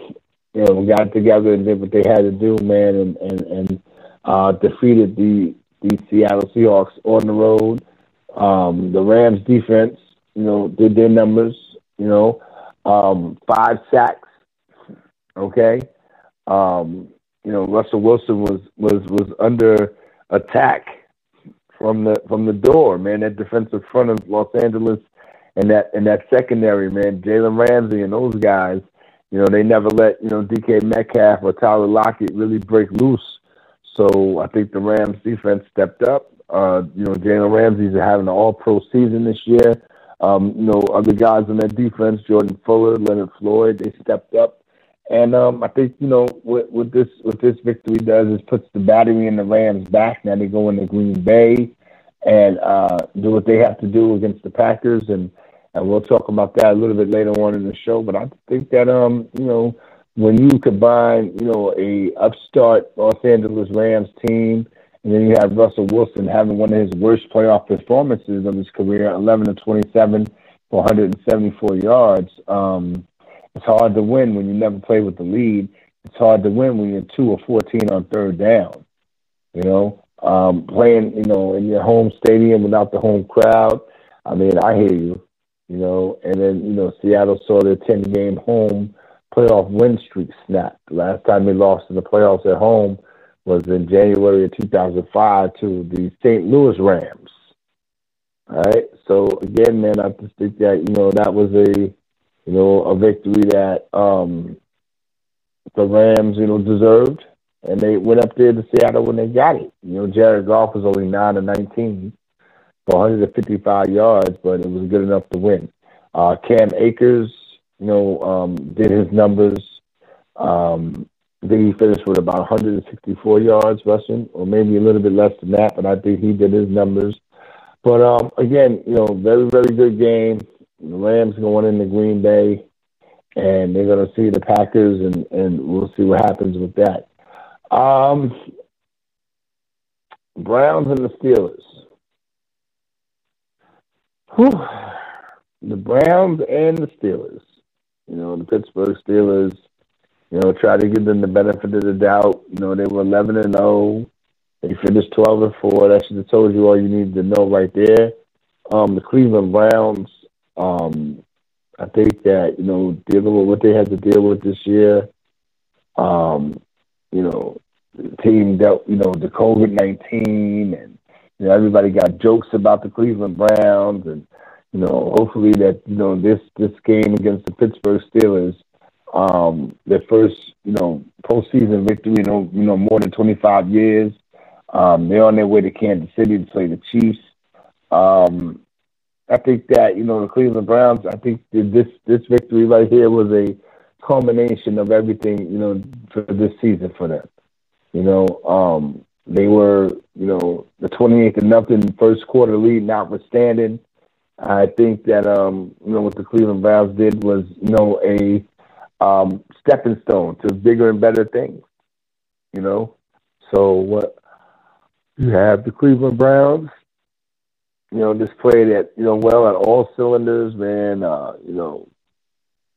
you know, got together and did what they had to do, man, and, and, and uh, defeated the the Seattle Seahawks on the road. Um, the Rams defense, you know, did their numbers, you know, um, five sacks. Okay. Um, you know, Russell Wilson was, was, was under attack from the, from the door, man, that defensive front of Los Angeles and that, and that secondary, man, Jalen Ramsey and those guys, you know, they never let, you know, DK Metcalf or Tyler Lockett really break loose so I think the Rams defense stepped up. Uh, you know, Jalen Ramsey's having an all pro season this year. Um, you know, other guys on that defense, Jordan Fuller, Leonard Floyd, they stepped up. And um, I think, you know, what, what this what this victory does is puts the battery in the Rams back. Now they go into Green Bay and uh, do what they have to do against the Packers and and we'll talk about that a little bit later on in the show. But I think that um, you know, when you combine, you know, a upstart Los Angeles Rams team, and then you have Russell Wilson having one of his worst playoff performances of his career, 11 to 27 for 174 yards. Um, it's hard to win when you never play with the lead. It's hard to win when you're two or 14 on third down. You know, um, playing, you know, in your home stadium without the home crowd. I mean, I hear you. You know, and then you know, Seattle saw their 10 game home playoff win streak snapped. Last time they lost in the playoffs at home was in January of 2005 to the St. Louis Rams. All right. So again, man, I just think that you know that was a you know a victory that um, the Rams you know deserved, and they went up there to Seattle when they got it. You know, Jared Goff was only nine to 19 for 155 yards, but it was good enough to win. Uh, Cam Akers you know, um, did his numbers. Um, I think he finished with about 164 yards rushing, or maybe a little bit less than that, but I think he did his numbers. But um, again, you know, very, very good game. The Rams going into Green Bay, and they're going to see the Packers, and, and we'll see what happens with that. Um, Browns and the Steelers. Whew. The Browns and the Steelers. You know, the Pittsburgh Steelers, you know, try to give them the benefit of the doubt. You know, they were 11 and 0. They finished 12 and 4. That should have told you all you needed to know right there. Um, the Cleveland Browns, um, I think that, you know, dealing with what they had to deal with this year, um, you know, the team dealt, you know, the COVID 19 and, you know, everybody got jokes about the Cleveland Browns and, you know, hopefully that you know this this game against the Pittsburgh Steelers, um, their first you know postseason victory you know, you know more than 25 years. Um, they're on their way to Kansas City to play the Chiefs. Um, I think that you know the Cleveland Browns. I think this this victory right here was a culmination of everything you know for this season for them. You know, um, they were you know the 28th to nothing first quarter lead notwithstanding. I think that um, you know what the Cleveland Browns did was you know a um, stepping stone to bigger and better things. You know, so what you have the Cleveland Browns, you know, just played at you know well at all cylinders, man. Uh, you know,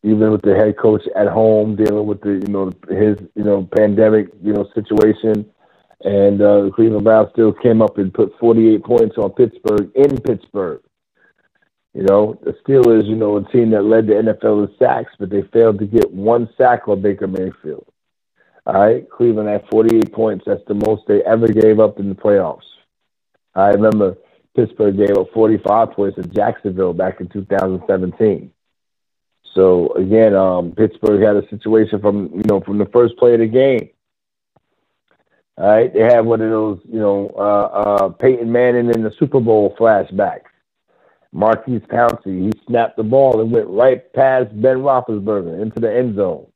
even with the head coach at home dealing with the you know his you know pandemic you know situation, and uh, the Cleveland Browns still came up and put 48 points on Pittsburgh in Pittsburgh. You know, the Steelers, you know, a team that led the NFL in sacks, but they failed to get one sack on Baker Mayfield. All right, Cleveland had 48 points. That's the most they ever gave up in the playoffs. I remember Pittsburgh gave up 45 points to Jacksonville back in 2017. So again, um, Pittsburgh had a situation from you know from the first play of the game. All right, they had one of those you know uh, uh, Peyton Manning in the Super Bowl flashbacks. Maurkice Pouncey, he snapped the ball and went right past Ben Roethlisberger into the end zone.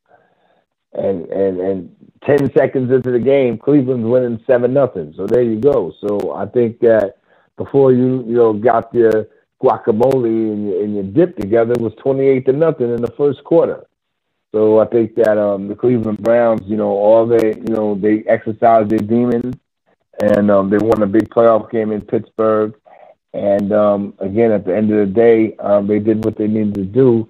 And and and ten seconds into the game, Cleveland's winning seven nothing. So there you go. So I think that before you you know got your guacamole and your, and your dip together was twenty eight to nothing in the first quarter. So I think that um, the Cleveland Browns, you know, all they you know they exercised their demons, and um, they won a big playoff game in Pittsburgh. And um, again, at the end of the day, um, they did what they needed to do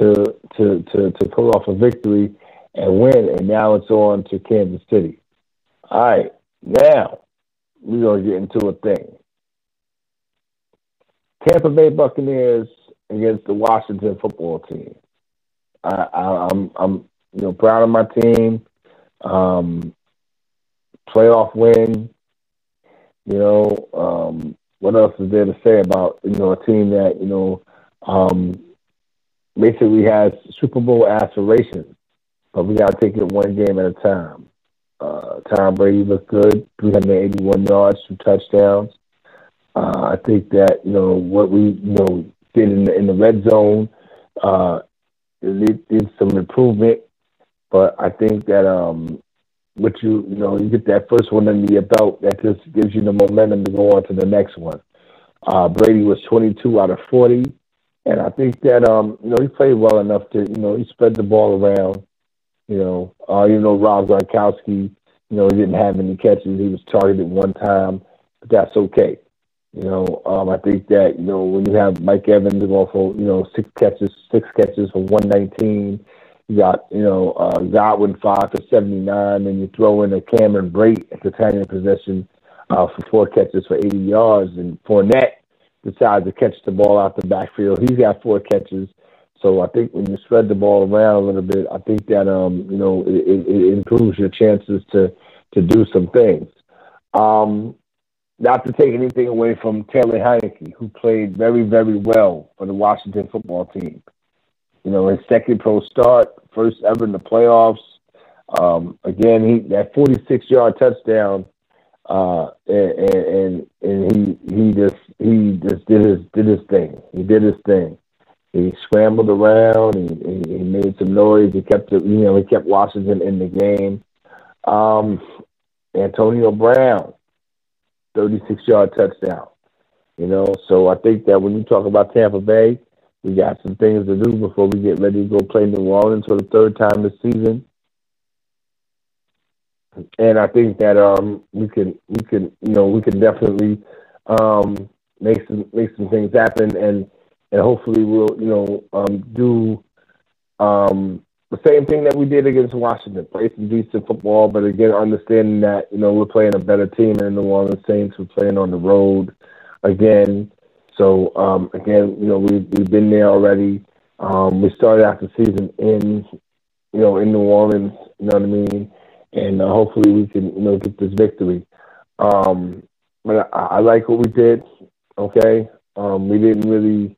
to to to to pull off a victory and win. And now it's on to Kansas City. All right, now we're gonna get into a thing. Tampa Bay Buccaneers against the Washington Football Team. I, I, I'm I'm you know proud of my team. Um, playoff win. You know, um, what else is there to say about you know a team that you know um, basically has Super Bowl aspirations, but we got to take it one game at a time. Uh, Tom Brady looked good, 381 yards, two touchdowns. Uh, I think that you know what we you know did in the, in the red zone uh, did some improvement, but I think that um, but you you know you get that first one under your belt that just gives you the momentum to go on to the next one. Uh, Brady was 22 out of 40, and I think that um you know he played well enough to you know he spread the ball around. You know, uh, you know Rob Gronkowski. You know, he didn't have any catches. He was targeted one time, but that's okay. You know, um, I think that you know when you have Mike Evans going for you know six catches, six catches for one nineteen. You got you know uh, Godwin five for seventy nine, and you throw in a Cameron Brate at the of possession uh, for four catches for eighty yards, and Fournette decides to catch the ball out the backfield. He's got four catches. So I think when you spread the ball around a little bit, I think that um you know it, it, improves your chances to to do some things. Um, not to take anything away from Taylor Heinicke, who played very, very well for the Washington football team. You know, his second pro start, first ever in the playoffs. Um, again, he that 46 yard touchdown, uh, and, and and he he just he just did his did his thing. He did his thing. He scrambled around. He, he, he made some noise. He kept it, you know he kept Washington in the game. Um, Antonio Brown, 36 yard touchdown. You know, so I think that when you talk about Tampa Bay, we got some things to do before we get ready to go play New Orleans for the third time this season. And I think that um we can we can you know we can definitely um make some make some things happen and and hopefully we'll you know um do um the same thing that we did against Washington, play some decent football, but again, understanding that you know we're playing a better team in the New Orleans Saints. We're playing on the road again, so um, again, you know we've we've been there already. Um, we started the season in you know in New Orleans, you know what I mean, and uh, hopefully we can you know get this victory. Um, but I, I like what we did. Okay, um, we didn't really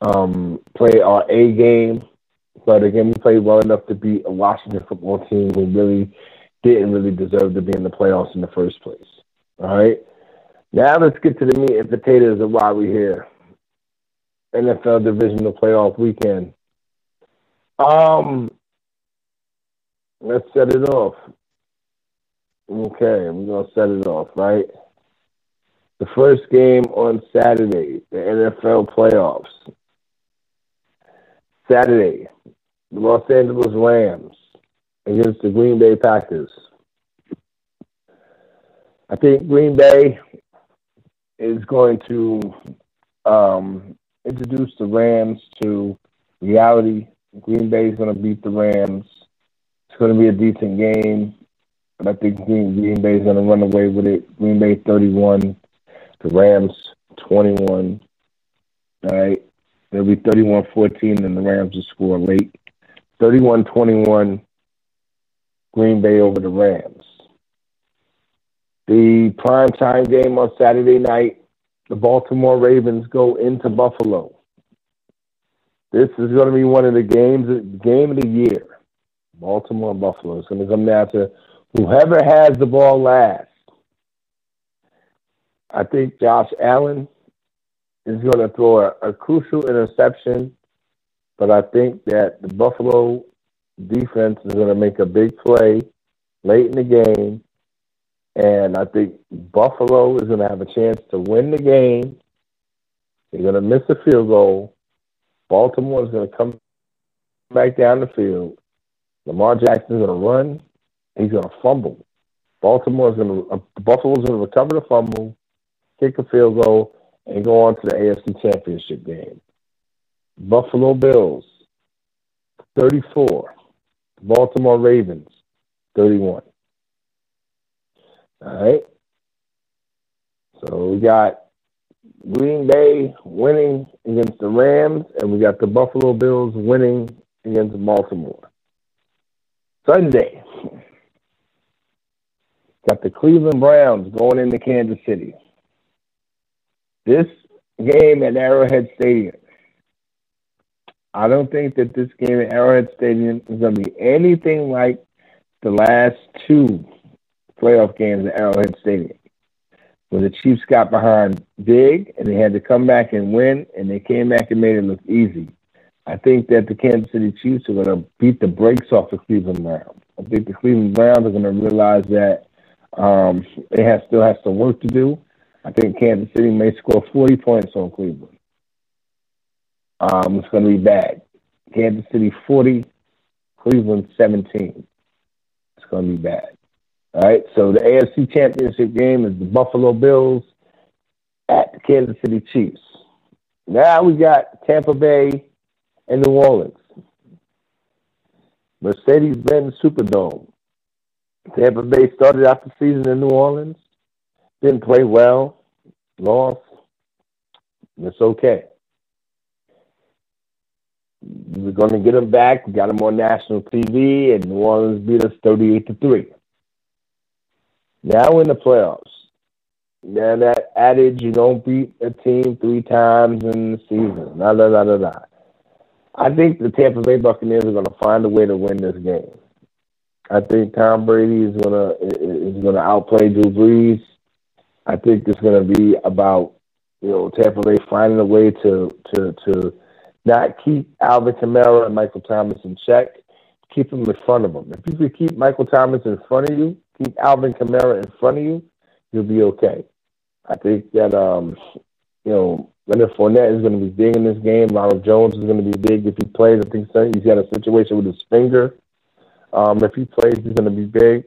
um, play our A game but again, we played well enough to beat a Washington football team who really didn't really deserve to be in the playoffs in the first place. All right. Now let's get to the meat and potatoes of why we're here. NFL divisional playoff weekend. Um, let's set it off. Okay, we're gonna set it off, right? The first game on Saturday, the NFL playoffs. Saturday, the Los Angeles Rams against the Green Bay Packers. I think Green Bay is going to um, introduce the Rams to reality. Green Bay is going to beat the Rams. It's going to be a decent game, but I think Green, Green Bay is going to run away with it. Green Bay 31, the Rams 21. All right. It'll be 31 14, and the Rams will score late. 31 21, Green Bay over the Rams. The prime time game on Saturday night, the Baltimore Ravens go into Buffalo. This is going to be one of the games, game of the year. Baltimore and Buffalo. It's going to come down to whoever has the ball last. I think Josh Allen is going to throw a, a crucial interception, but I think that the Buffalo defense is going to make a big play late in the game, and I think Buffalo is going to have a chance to win the game. They're going to miss a field goal. Baltimore is going to come back down the field. Lamar Jackson is going to run. He's going to fumble. Baltimore is going to uh, Buffalo is going to recover the fumble, kick a field goal, and go on to the AFC Championship game. Buffalo Bills, 34. Baltimore Ravens, 31. All right. So we got Green Bay winning against the Rams, and we got the Buffalo Bills winning against Baltimore. Sunday, got the Cleveland Browns going into Kansas City. This game at Arrowhead Stadium, I don't think that this game at Arrowhead Stadium is going to be anything like the last two playoff games at Arrowhead Stadium, where the Chiefs got behind big and they had to come back and win, and they came back and made it look easy. I think that the Kansas City Chiefs are going to beat the brakes off the Cleveland Browns. I think the Cleveland Browns are going to realize that um, they have still have some work to do. I think Kansas City may score 40 points on Cleveland. Um, it's going to be bad. Kansas City 40, Cleveland 17. It's going to be bad. All right. So the AFC Championship game is the Buffalo Bills at the Kansas City Chiefs. Now we got Tampa Bay and New Orleans. Mercedes-Benz Superdome. Tampa Bay started out the season in New Orleans, didn't play well, lost. It's okay. We're going to get them back. We got them on national TV, and New Orleans beat us 38 to 3. Now in the playoffs. Now that adage, you don't beat a team three times in the season. Da, da, da, da, da. I think the Tampa Bay Buccaneers are going to find a way to win this game. I think Tom Brady is going to is going to outplay Drew Brees. I think it's going to be about you know Tampa Bay finding a way to to to not keep Alvin Kamara and Michael Thomas in check, keep them in front of them. If you could keep Michael Thomas in front of you, keep Alvin Kamara in front of you, you'll be okay. I think that um, you know Leonard Fournette is going to be big in this game. Ronald Jones is going to be big if he plays. I think so. he's got a situation with his finger. Um, if he plays, he's going to be big.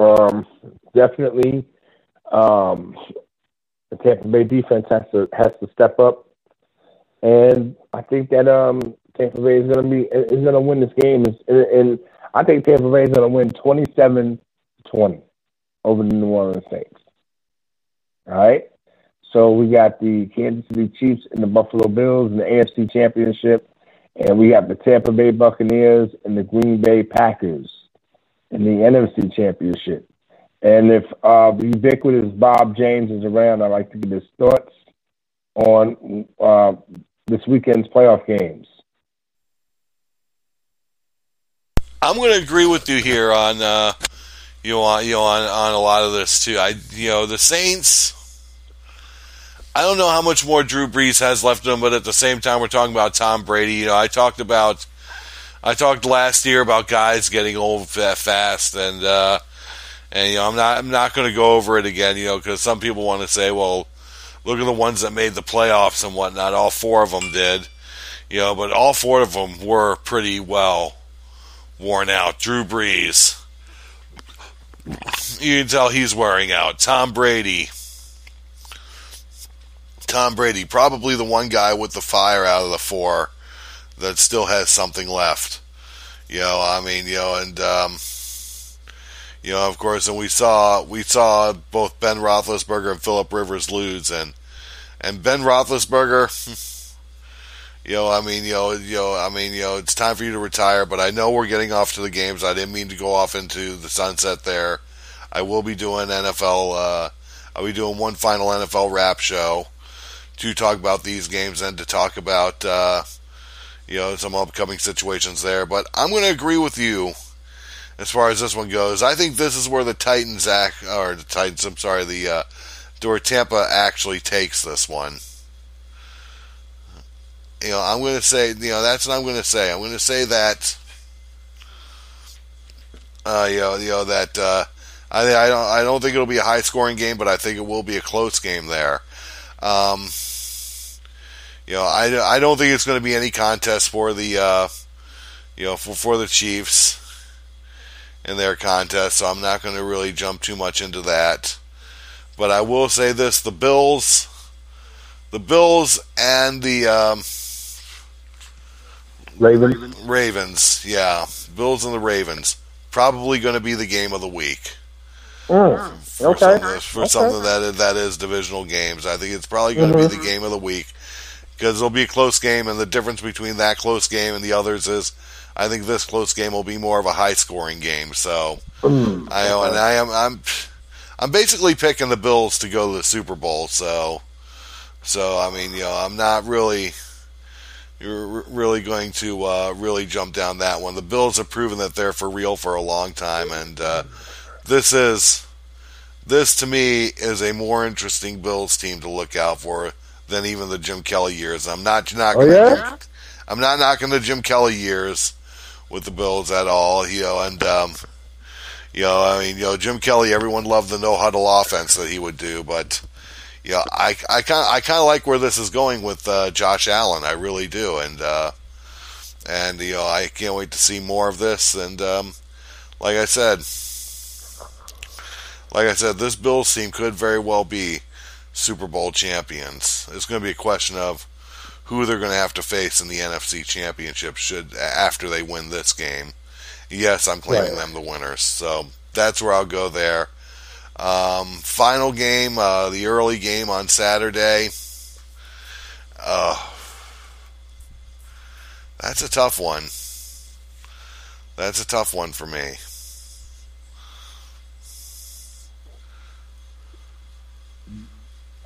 Um, definitely, um, the Tampa Bay defense has to has to step up, and I think that um, Tampa Bay is going to be is going to win this game. And, and I think Tampa Bay is going to win 27-20 over the New Orleans Saints. All right. So we got the Kansas City Chiefs and the Buffalo Bills in the AFC Championship, and we have the Tampa Bay Buccaneers and the Green Bay Packers in the NFC Championship. And if uh, ubiquitous Bob James is around, I'd like to get his thoughts on uh, this weekend's playoff games. I'm going to agree with you here on uh, you know on, you know on, on a lot of this too. I you know the Saints. I don't know how much more Drew Brees has left in him, but at the same time, we're talking about Tom Brady. You know, I talked about I talked last year about guys getting old fast, and uh, and you know I'm not I'm not going to go over it again. You know, because some people want to say, well, look at the ones that made the playoffs and whatnot. All four of them did. You know, but all four of them were pretty well worn out. Drew Brees, you can tell he's wearing out. Tom Brady. Tom Brady, probably the one guy with the fire out of the four that still has something left. You know, I mean, you know, and um, you know, of course, and we saw we saw both Ben Roethlisberger and Philip Rivers lose, and and Ben Roethlisberger. You know, I mean, you know, you know, I mean, you know, it's time for you to retire. But I know we're getting off to the games. I didn't mean to go off into the sunset there. I will be doing NFL. Uh, I'll be doing one final NFL wrap show to talk about these games and to talk about uh, you know some upcoming situations there. But I'm going to agree with you as far as this one goes. I think this is where the Titans act, or the Titans. I'm sorry, the uh, where Tampa actually takes this one you know, I'm going to say, you know, that's what I'm going to say. I'm going to say that, uh, you know, you know that uh, I, I don't, I don't think it'll be a high scoring game, but I think it will be a close game there. Um, you know, I, I don't think it's going to be any contest for the, uh, you know, for, for the Chiefs in their contest, so I'm not going to really jump too much into that. But I will say this: the Bills, the Bills, and the um, Ravens. Ravens, yeah. Bills and the Ravens. Probably going to be the game of the week. Mm, for okay. Something, for okay. something that that is divisional games. I think it's probably going to Mhm. be the game of the week because it'll be a close game, and the difference between that close game and the others is, I think this close game will be more of a high scoring game. So Mm, I know, and I am, I'm I'm basically picking the Bills to go to the Super Bowl. So so I mean, you know, I'm not really you're really going to uh, really jump down that one. The Bills have proven that they're for real for a long time, and uh, this is this to me is a more interesting Bills team to look out for than even the Jim Kelly years. I'm not not Oh, gonna. I'm not knocking the Jim Kelly years with the Bills at all. You know, and um, you know, I mean, you know, Jim Kelly. Everyone loved the no huddle offense that he would do, but know, I I kind I kind of like where this is going with uh, Josh Allen. I really do, and uh, And you know, I can't wait to see more of this. And um, like I said, like I said, this Bills team could very well be Super Bowl champions. It's going to be a question of who they're going to have to face in the NFC Championship should after they win this game. Yes, I'm claiming Right. them the winners. So that's where I'll go there. Um, final game, uh, the early game on Saturday. Uh, that's a tough one. That's a tough one for me.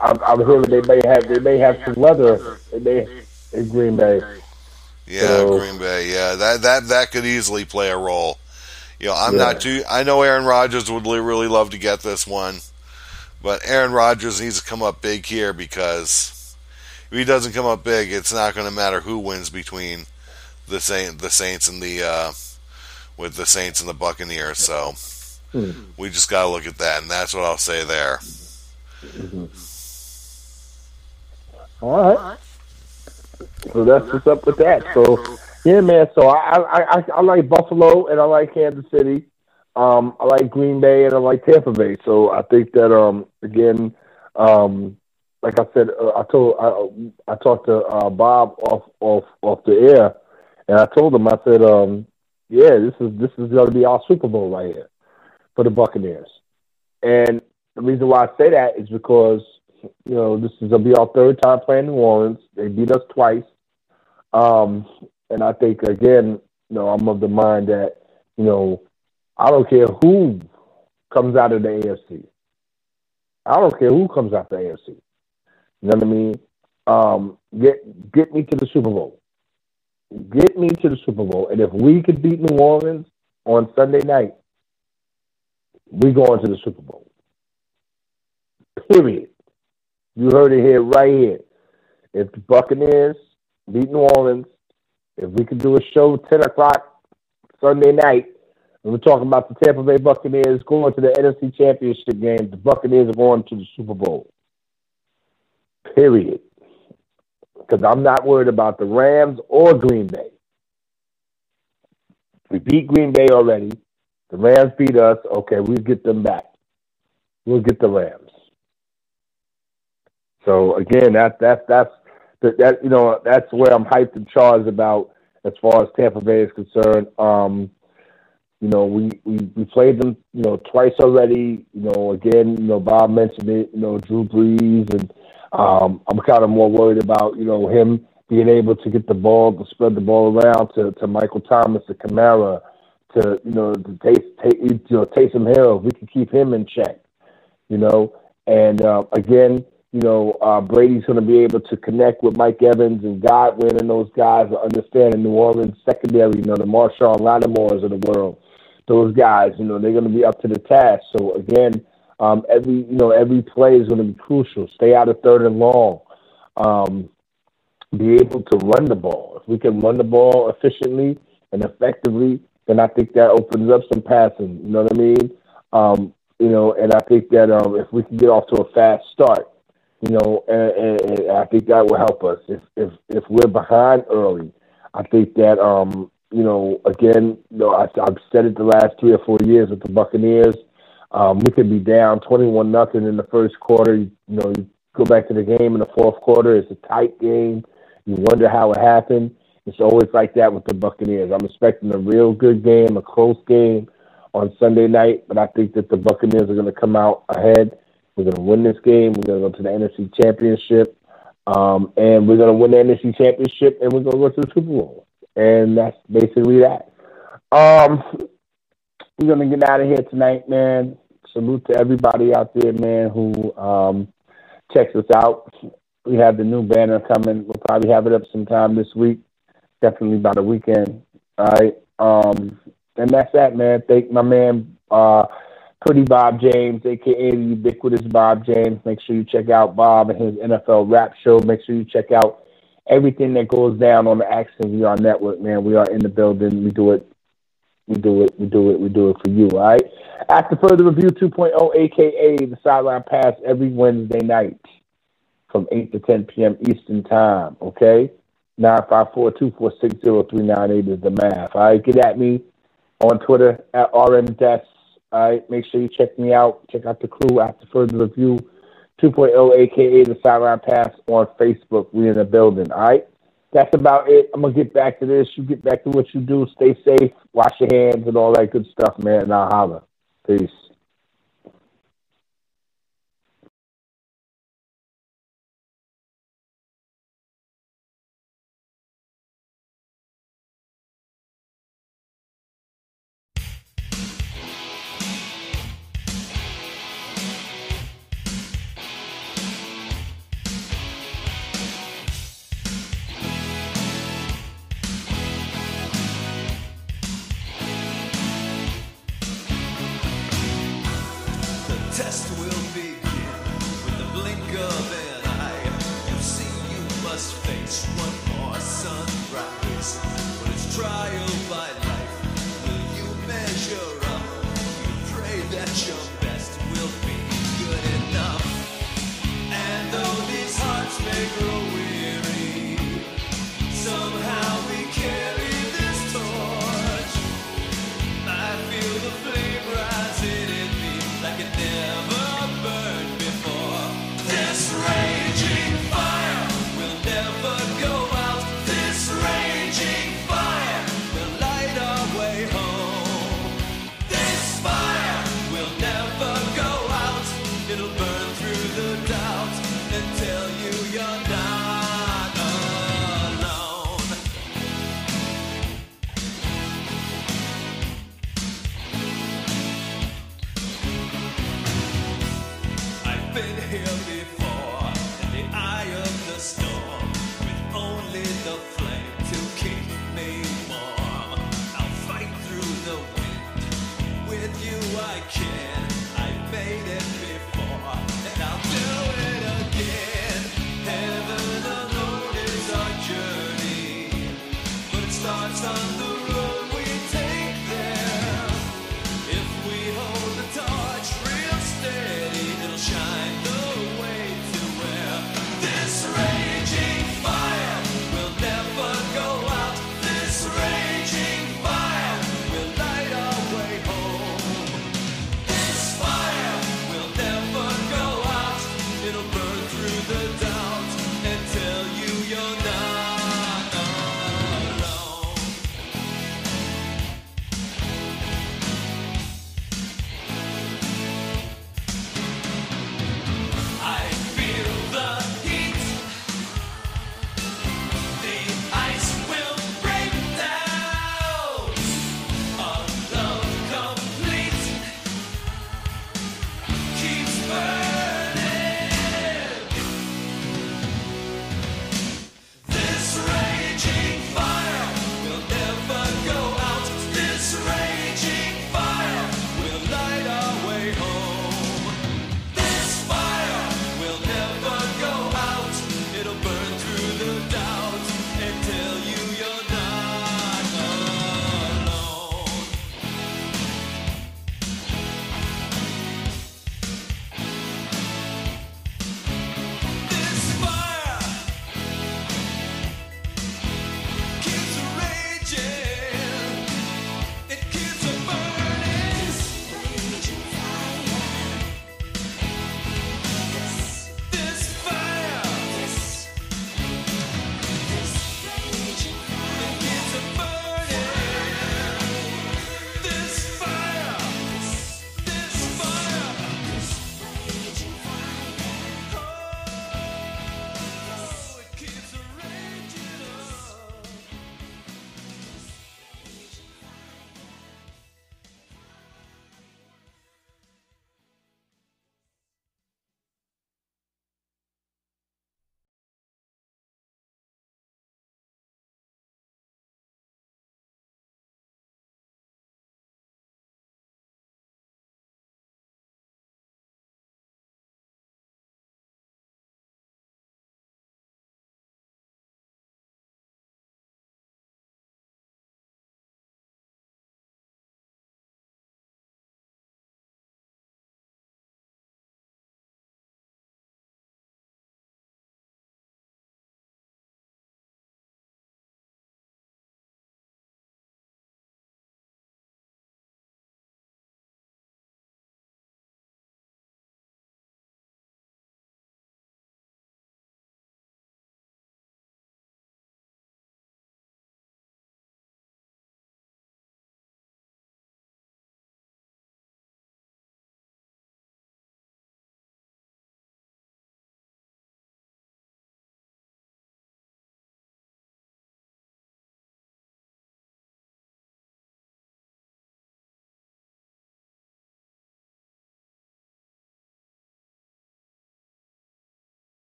I'm, I'm hearing they may have they may have some weather. They may in Green Bay. Yeah, So- Green Bay. Yeah, that that that could easily play a role. You know, I'm Yeah. not too. I know Aaron Rodgers would really love to get this one, but Aaron Rodgers needs to come up big here because if he doesn't come up big, it's not going to matter who wins between the Saint, the Saints and the uh, with the Saints and the Buccaneers. So Hmm. we just got to look at that, and that's what I'll say there. All right. So that's what's up with that. So yeah, man. So I I, I, I like Buffalo and I like Kansas City. Um, I like Green Bay and I like Tampa Bay. So I think that um again, um, like I said, uh, I told I I talked to uh, Bob off off off the air, and I told him I said um yeah this is this is going to be our Super Bowl right here for the Buccaneers. And the reason why I say that is because you know this is gonna be our third time playing New Orleans. They beat us twice, um, and I think again, you know, I'm of the mind that you know I don't care who comes out of the AFC. I don't care who comes out the AFC. You know what I mean? Um, get get me to the Super Bowl. Get me to the Super Bowl, and if we could beat New Orleans on Sunday night, we going to the Super Bowl. Period. You heard it here, right here. If the Buccaneers beat New Orleans, if we could do a show 10 o'clock Sunday night, and we're talking about the Tampa Bay Buccaneers going to the NFC Championship game, the Buccaneers are going to the Super Bowl. Period. Because I'm not worried about the Rams or Green Bay. We beat Green Bay already. The Rams beat us. Okay, we'll get them back. We'll get the Rams. So again, that that that's that, that you know that's where I'm hyped and charged about as far as Tampa Bay is concerned. Um, you know, we, we we played them you know twice already. You know, again, you know Bob mentioned it. You know, Drew Brees, and um, I'm kind of more worried about you know him being able to get the ball to spread the ball around to, to Michael Thomas, to Kamara, to you know to Taste, ta- you know Taysom Hill. If we can keep him in check, you know, and uh, again, you know, uh, Brady's going to be able to connect with Mike Evans and Godwin and those guys that understand the New Orleans secondary, you know, the Marshon Lattimores of the world. Those guys, you know, they're going to be up to the task. So again, um, every you know every play is going to be crucial. Stay out of third and long. Um, be able to run the ball. If we can run the ball efficiently and effectively, then I think that opens up some passing. You know what I mean? Um, you know, and I think that um, if we can get off to a fast start, you know, and, and, I think that will help us. If if if we're behind early, I think that um, you know, again, you know, I, I've said it the last three or four years with the Buccaneers. Um, we could be down twenty-one nothing in the first quarter. You, you know, you go back to the game in the fourth quarter. It's a tight game. You wonder how it happened. It's always like that with the Buccaneers. I'm expecting a real good game, a close game on Sunday night, but I think that the Buccaneers are going to come out ahead. We're going to win this game. We're going to go to the NFC Championship, um, and we're going to win the NFC Championship, and we're going to go to the Super Bowl. And that's basically that. Um, we're going to get out of here tonight, man. Salute to everybody out there, man, who um, checks us out. We have the new banner coming. We'll probably have it up sometime this week. Definitely by the weekend. All right. Um, and that's that, man. Thank my man, uh, Pretty Bob James, aka the ubiquitous Bob James. Make sure you check out Bob and his NFL wrap show. Make sure you check out everything that goes down on the Action VR network, man. We are in the building. We do it. We do it. We do it. We do it for you, all right? After further review 2.0, aka the sideline pass every Wednesday night from 8 to 10 p.m. Eastern Time, okay? 954 246 0398 is the math. All right, get at me on Twitter at RMDesk all right, make sure you check me out. Check out the crew after further review. 2.0, aka the Sideline Pass on Facebook. We in the building. All right, that's about it. I'm gonna get back to this. You get back to what you do. Stay safe. Wash your hands and all that good stuff, man. And I'll holler. Peace.